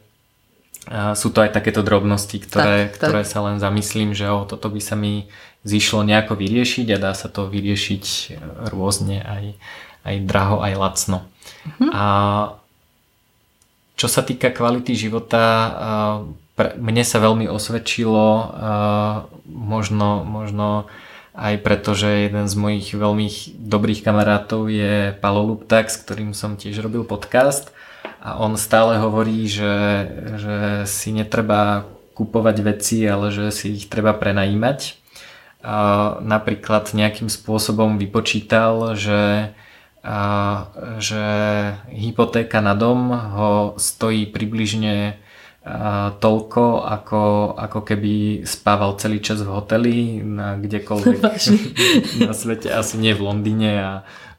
sú to aj takéto drobnosti, ktoré, tak, tak. ktoré sa len zamyslím, že o, toto by sa mi zišlo nejako vyriešiť a dá sa to vyriešiť e, rôzne aj, aj draho, aj lacno. Mhm. A čo sa týka kvality života, e, mne sa veľmi osvedčilo, e, možno, možno aj preto, že jeden z mojich veľmi dobrých kamarátov je Palo Luptak, s ktorým som tiež robil podcast a on stále hovorí, že, že si netreba kupovať veci, ale že si ich treba prenajímať. A napríklad nejakým spôsobom vypočítal, že, a, že hypotéka na dom ho stojí približne toľko, ako, ako keby spával celý čas v hoteli na kdekoľvek *laughs* na svete, asi nie v Londýne a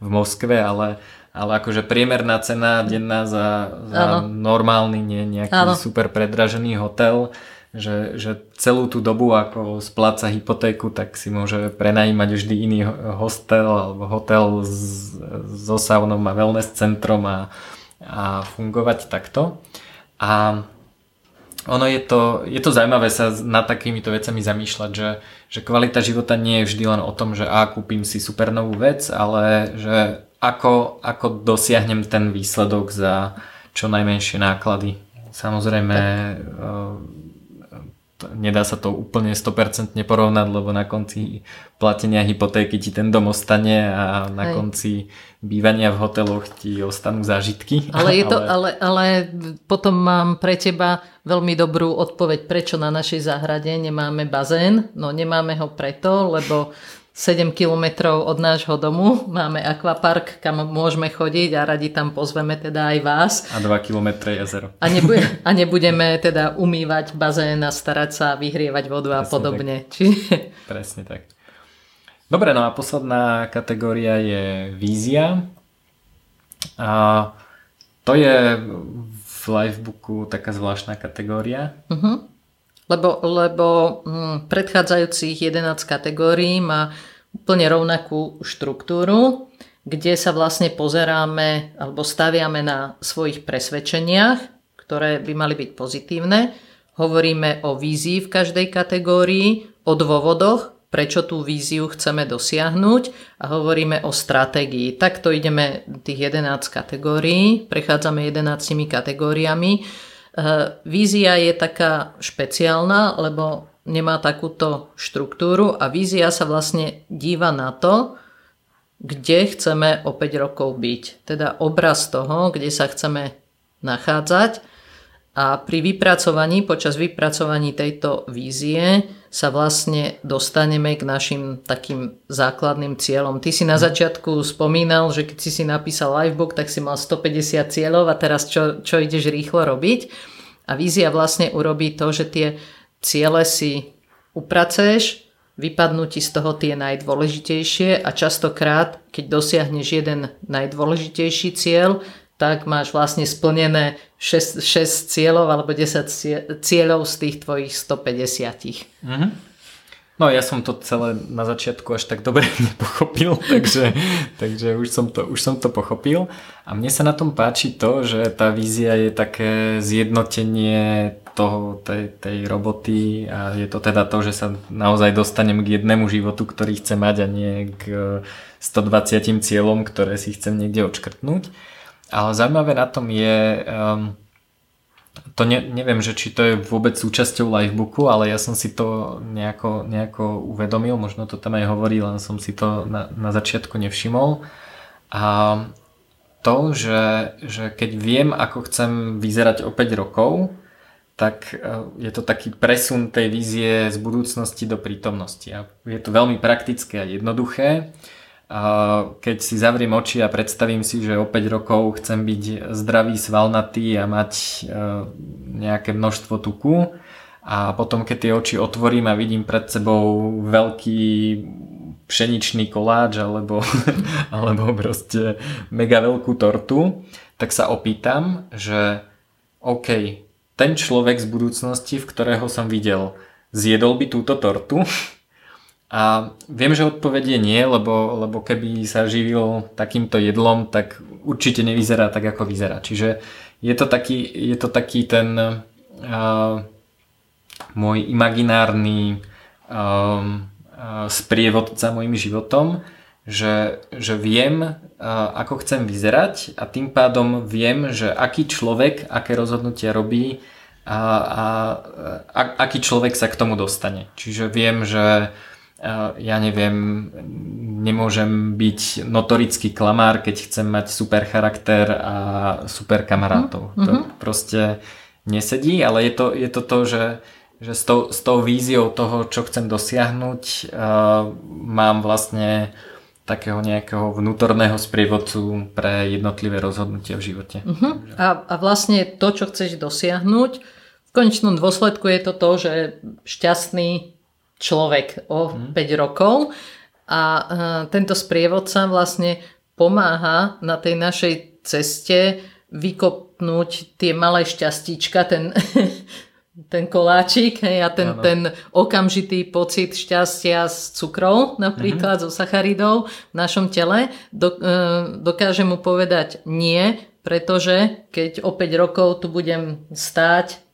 v Moskve, ale ale akože priemerná cena denná za, za normálny, nie nejaký ano. super predražený hotel, že, že celú tú dobu ako spláca hypotéku, tak si môže prenajímať vždy iný hostel alebo hotel s, so saunom a wellness centrom a, a fungovať takto. A ono je to, je to zaujímavé sa nad takýmito vecami zamýšľať, že, že kvalita života nie je vždy len o tom, že a kúpim si super novú vec, ale že ako, ako dosiahnem ten výsledok za čo najmenšie náklady. Samozrejme, uh, nedá sa to úplne 100% porovnať, lebo na konci platenia hypotéky ti ten dom ostane a na Hej. konci bývania v hoteloch ti ostanú zážitky. *laughs* Ale, je to, ale... Ale, ale potom mám pre teba veľmi dobrú odpoveď, prečo na našej záhrade nemáme bazén. No nemáme ho preto, lebo 7 kilometrov od nášho domu máme akvapark, kam môžeme chodiť a radi tam pozveme teda aj vás. A 2 kilometre jazero. A, nebude, *laughs* a nebudeme teda umývať bazén a starať sa, vyhrievať vodu Presne a podobne. Tak. Či... Presne tak. Dobre, no a posledná kategória je vízia. A to je v livebooku taká zvláštna kategória. Uh-huh. Lebo, lebo hm, predchádzajúcich 11 kategórií má úplne rovnakú štruktúru, kde sa vlastne pozeráme alebo staviame na svojich presvedčeniach, ktoré by mali byť pozitívne. Hovoríme o vízii v každej kategórii, o dôvodoch, prečo tú víziu chceme dosiahnuť a hovoríme o stratégii. Takto ideme tých 11 kategórií, prechádzame 11 kategóriami. Eh, vízia je taká špeciálna, lebo nemá takúto štruktúru a vízia sa vlastne díva na to, kde chceme o 5 rokov byť. Teda obraz toho, kde sa chceme nachádzať a pri vypracovaní, počas vypracovaní tejto vízie sa vlastne dostaneme k našim takým základným cieľom. Ty si na začiatku spomínal, že keď si si napísal livebook, tak si mal 150 cieľov a teraz čo, čo ideš rýchlo robiť. A vízia vlastne urobí to, že tie ciele si upraceš, vypadnú ti z toho tie najdôležitejšie a častokrát, keď dosiahneš jeden najdôležitejší cieľ, tak máš vlastne splnené 6, 6 cieľov alebo 10 cieľov z tých tvojich 150. Mm-hmm. No ja som to celé na začiatku až tak dobre *laughs* nepochopil, takže, takže už, som to, už som to pochopil. A mne sa na tom páči to, že tá vízia je také zjednotenie toho, tej, tej roboty a je to teda to, že sa naozaj dostanem k jednému životu, ktorý chcem mať a nie k 120 cieľom, ktoré si chcem niekde odškrtnúť. Ale zaujímavé na tom je, um, to ne, neviem, že či to je vôbec súčasťou livebooku, ale ja som si to nejako, nejako uvedomil, možno to tam aj hovorí, len som si to na, na začiatku nevšimol. A to, že, že keď viem, ako chcem vyzerať o 5 rokov, tak uh, je to taký presun tej vízie z budúcnosti do prítomnosti. A je to veľmi praktické a jednoduché keď si zavriem oči a predstavím si, že o 5 rokov chcem byť zdravý, svalnatý a mať e, nejaké množstvo tuku a potom keď tie oči otvorím a vidím pred sebou veľký pšeničný koláč alebo, *laughs* alebo proste mega veľkú tortu, tak sa opýtam, že OK, ten človek z budúcnosti, v ktorého som videl, zjedol by túto tortu *laughs* a viem, že odpovedie nie, lebo, lebo keby sa živil takýmto jedlom, tak určite nevyzerá tak, ako vyzerá. Čiže je to taký, je to taký ten uh, môj imaginárny uh, uh, sprievodca mojim životom, že, že viem, uh, ako chcem vyzerať a tým pádom viem, že aký človek, aké rozhodnutia robí a, a, a aký človek sa k tomu dostane. Čiže viem, že ja neviem, nemôžem byť notorický klamár, keď chcem mať super charakter a super kamarátov. Mm-hmm. To proste nesedí, ale je to, je to to, že, že s, tou, s tou víziou toho, čo chcem dosiahnuť, uh, mám vlastne takého nejakého vnútorného sprievodcu pre jednotlivé rozhodnutia v živote. Uh-huh. A, a vlastne to, čo chceš dosiahnuť, v konečnom dôsledku je to to, že šťastný človek o mm. 5 rokov a uh, tento sprievodca vlastne pomáha na tej našej ceste vykopnúť tie malé šťastíčka, ten, *laughs* ten koláčik hej, a ten, ten okamžitý pocit šťastia s cukrou, napríklad mm-hmm. so sacharidou v našom tele, do, uh, dokáže mu povedať nie, pretože keď o 5 rokov tu budem stáť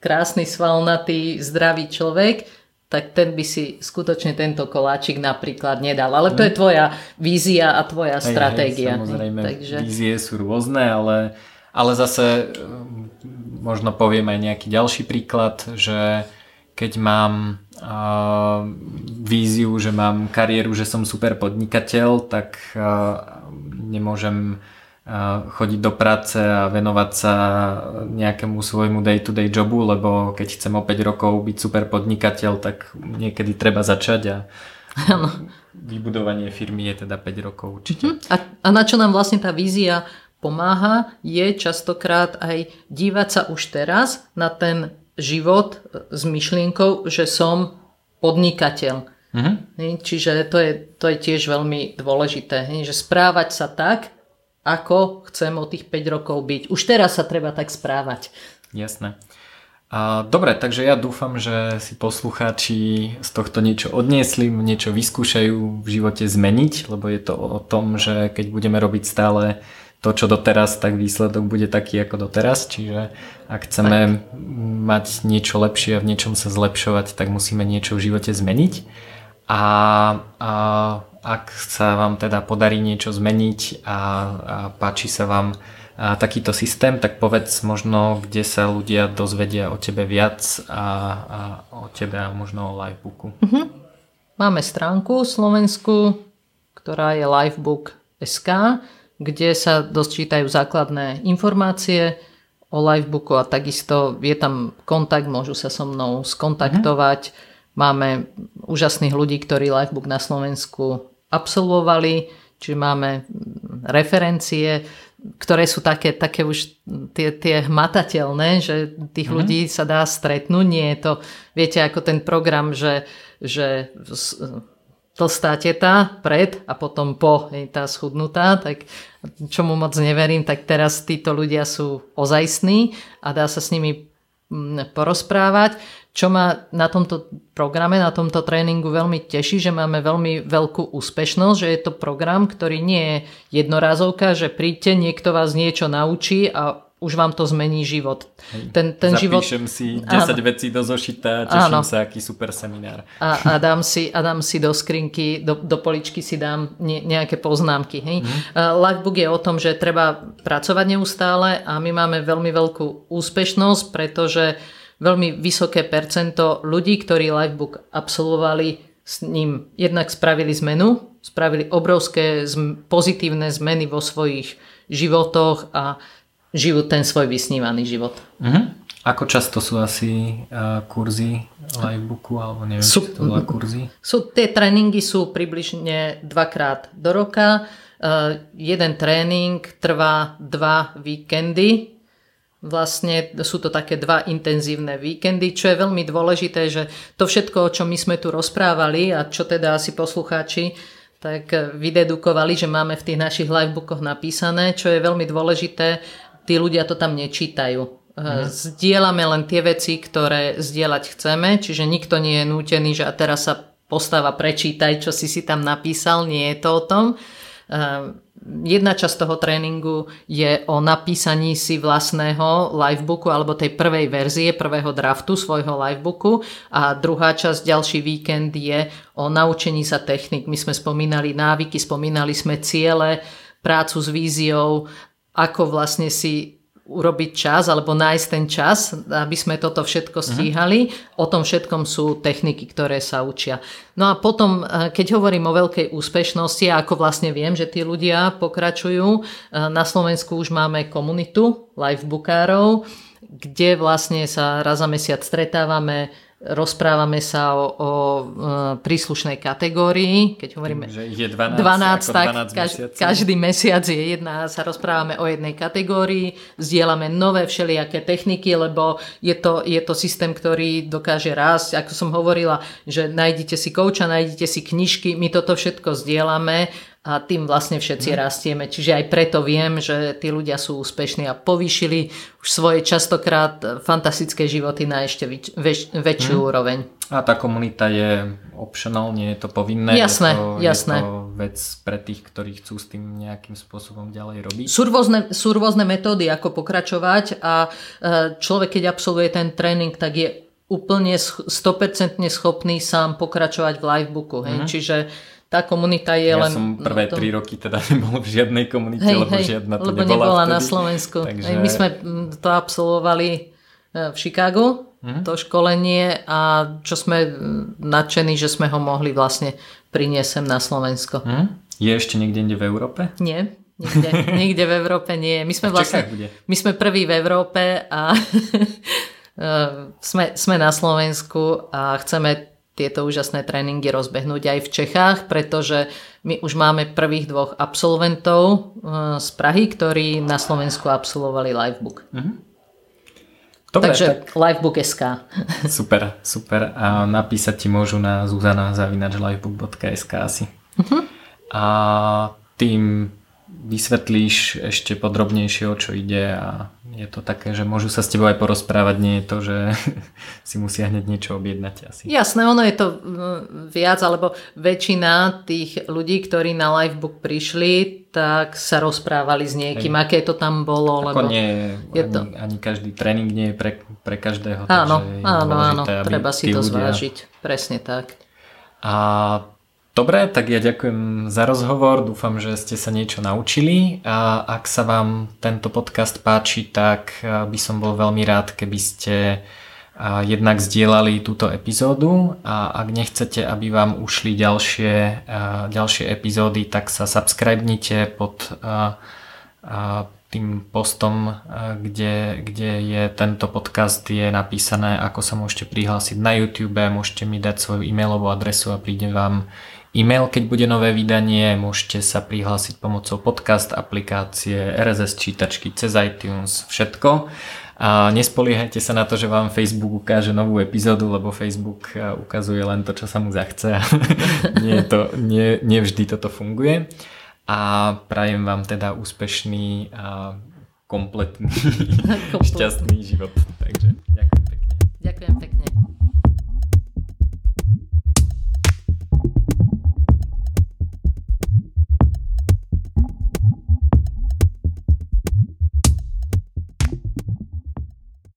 krásny, svalnatý, zdravý človek, tak ten by si skutočne tento koláčik napríklad nedal. Ale to je tvoja vízia a tvoja hej, stratégia. Hej, samozrejme, Takže... vízie sú rôzne, ale, ale zase mm, možno poviem aj nejaký ďalší príklad, že keď mám uh, víziu, že mám kariéru, že som super podnikateľ, tak uh, nemôžem chodiť do práce a venovať sa nejakému svojmu day-to-day jobu, lebo keď chcem o 5 rokov byť super podnikateľ, tak niekedy treba začať a ano. vybudovanie firmy je teda 5 rokov určite. Uh-huh. A, a na čo nám vlastne tá vízia pomáha, je častokrát aj dívať sa už teraz na ten život s myšlienkou, že som podnikateľ. Uh-huh. Čiže to je, to je tiež veľmi dôležité, že správať sa tak, ako chcem o tých 5 rokov byť. Už teraz sa treba tak správať. Jasné. A, dobre, takže ja dúfam, že si poslucháči z tohto niečo odniesli, niečo vyskúšajú v živote zmeniť, lebo je to o tom, že keď budeme robiť stále to, čo doteraz, tak výsledok bude taký ako doteraz. Čiže ak chceme tak. mať niečo lepšie a v niečom sa zlepšovať, tak musíme niečo v živote zmeniť. A, a ak sa vám teda podarí niečo zmeniť a, a páči sa vám a takýto systém, tak povedz možno, kde sa ľudia dozvedia o tebe viac a, a o tebe a možno o livebooku. Uh-huh. Máme stránku Slovensku, ktorá je livebook.sk, kde sa dočítajú základné informácie o livebooku a takisto je tam kontakt, môžu sa so mnou skontaktovať. Uh-huh. Máme úžasných ľudí, ktorí livebook na Slovensku absolvovali, čiže máme referencie, ktoré sú také, také už tie, tie hmatateľné, že tých mm-hmm. ľudí sa dá stretnúť. Nie je to, viete, ako ten program, že, že tlstá teta pred a potom po je tá schudnutá, tak čomu moc neverím, tak teraz títo ľudia sú ozajstní a dá sa s nimi mm, porozprávať. Čo ma na tomto programe, na tomto tréningu veľmi teší, že máme veľmi veľkú úspešnosť, že je to program, ktorý nie je jednorázovka, že príďte, niekto vás niečo naučí a už vám to zmení život. Ten, ten Zapíšem život... si 10 áno. vecí do zošita, teším áno. sa, aký super seminár. A, a, dám si, a dám si do skrinky, do, do poličky si dám ne, nejaké poznámky. Hej? Mm. Uh, Lifebook je o tom, že treba pracovať neustále a my máme veľmi veľkú úspešnosť, pretože veľmi vysoké percento ľudí, ktorí Lifebook absolvovali, s ním jednak spravili zmenu, spravili obrovské zm- pozitívne zmeny vo svojich životoch a žijú ten svoj vysnívaný život. Uh-huh. Ako často sú asi uh, kurzy livebooku, alebo neviem, sú, či to bola kurzy? Sú, tie tréningy sú približne dvakrát do roka. Uh, jeden tréning trvá dva víkendy. Vlastne sú to také dva intenzívne víkendy, čo je veľmi dôležité, že to všetko, o čom my sme tu rozprávali a čo teda asi poslucháči tak vydedukovali, že máme v tých našich livebookoch napísané, čo je veľmi dôležité, tí ľudia to tam nečítajú. Mhm. Zdieľame len tie veci, ktoré zdieľať chceme, čiže nikto nie je nútený, že a teraz sa postava prečítaj, čo si si tam napísal, nie je to o tom. Jedna časť toho tréningu je o napísaní si vlastného livebooku alebo tej prvej verzie, prvého draftu svojho livebooku a druhá časť, ďalší víkend je o naučení sa technik. My sme spomínali návyky, spomínali sme ciele, prácu s víziou, ako vlastne si urobiť čas alebo nájsť ten čas, aby sme toto všetko mhm. stíhali. Uh-huh. O tom všetkom sú techniky, ktoré sa učia. No a potom, eh, keď hovorím o veľkej úspešnosti, ako vlastne viem, že tí ľudia pokračujú, eh, na Slovensku už máme komunitu livebookárov, kde vlastne sa raz za mesiac stretávame, rozprávame sa o, o e, príslušnej kategórii, keď hovoríme že je 12, 12 tak 12 kaž, každý mesiac je jedna, sa rozprávame o jednej kategórii, vzdielame nové všelijaké techniky, lebo je to, je to systém, ktorý dokáže rásť, ako som hovorila, že nájdete si kouča, nájdete si knižky, my toto všetko zdieľame a tým vlastne všetci mm. rastieme. Čiže aj preto viem, že tí ľudia sú úspešní a povýšili už svoje častokrát fantastické životy na ešte väč- väč- väčšiu mm. úroveň. A tá komunita je optional, nie je to povinné. Jasné, je to, jasné. Je to vec pre tých, ktorí chcú s tým nejakým spôsobom ďalej robiť. Sú rôzne, sú rôzne metódy, ako pokračovať a e, človek, keď absolvuje ten tréning, tak je úplne 100% schopný sám pokračovať v livebooku. Hej? Mm. Čiže tá komunita je ja len... Ja som prvé tri roky teda *laughs* nebol v žiadnej komunite, hej, lebo hej, žiadna to lebo nebola, nebola vtedy. na Slovensku. Takže... Hej, my sme to absolvovali e, v Chicagu, mm-hmm. to školenie a čo sme nadšení, že sme ho mohli vlastne priniesť sem na Slovensko. Mm? Je ešte niekde inde v Európe? Nie, nikde, *laughs* nikde v Európe nie. My sme, vlastne, my sme prví v Európe a *laughs* e, sme, sme na Slovensku a chceme tieto úžasné tréningy rozbehnúť aj v Čechách, pretože my už máme prvých dvoch absolventov eh, z Prahy, ktorí na Slovensku absolvovali Livebook. Mm-hmm. Dobre, Takže tak... Livebook.sk Super, super. A napísať ti môžu na zuzana.livebook.sk asi. Uh-huh. A tým vysvetlíš ešte podrobnejšie, o čo ide a je to také, že môžu sa s tebou aj porozprávať, nie je to, že *laughs* si musia hneď niečo objednať asi. Jasné, ono je to viac, alebo väčšina tých ľudí, ktorí na Livebook prišli, tak sa rozprávali s niekým, aké to tam bolo. Ako lebo nie, je ani, to... ani každý tréning nie je pre, pre každého. Áno, áno, áno, treba si to ľudia... zvážiť. Presne tak. A Dobre, tak ja ďakujem za rozhovor, dúfam, že ste sa niečo naučili a ak sa vám tento podcast páči, tak by som bol veľmi rád, keby ste jednak zdieľali túto epizódu a ak nechcete, aby vám ušli ďalšie, ďalšie epizódy, tak sa subscribnite pod tým postom, kde, kde je tento podcast, je napísané, ako sa môžete prihlásiť na YouTube, môžete mi dať svoju e-mailovú adresu a príde vám e-mail, keď bude nové vydanie, môžete sa prihlásiť pomocou podcast, aplikácie, RSS čítačky, cez iTunes, všetko. A nespoliehajte sa na to, že vám Facebook ukáže novú epizódu, lebo Facebook ukazuje len to, čo sa mu zachce. *laughs* nie, to, nie, nie vždy toto funguje. A prajem vám teda úspešný a kompletný, *laughs* šťastný život. Takže ďakujem pekne. Ďakujem pekne.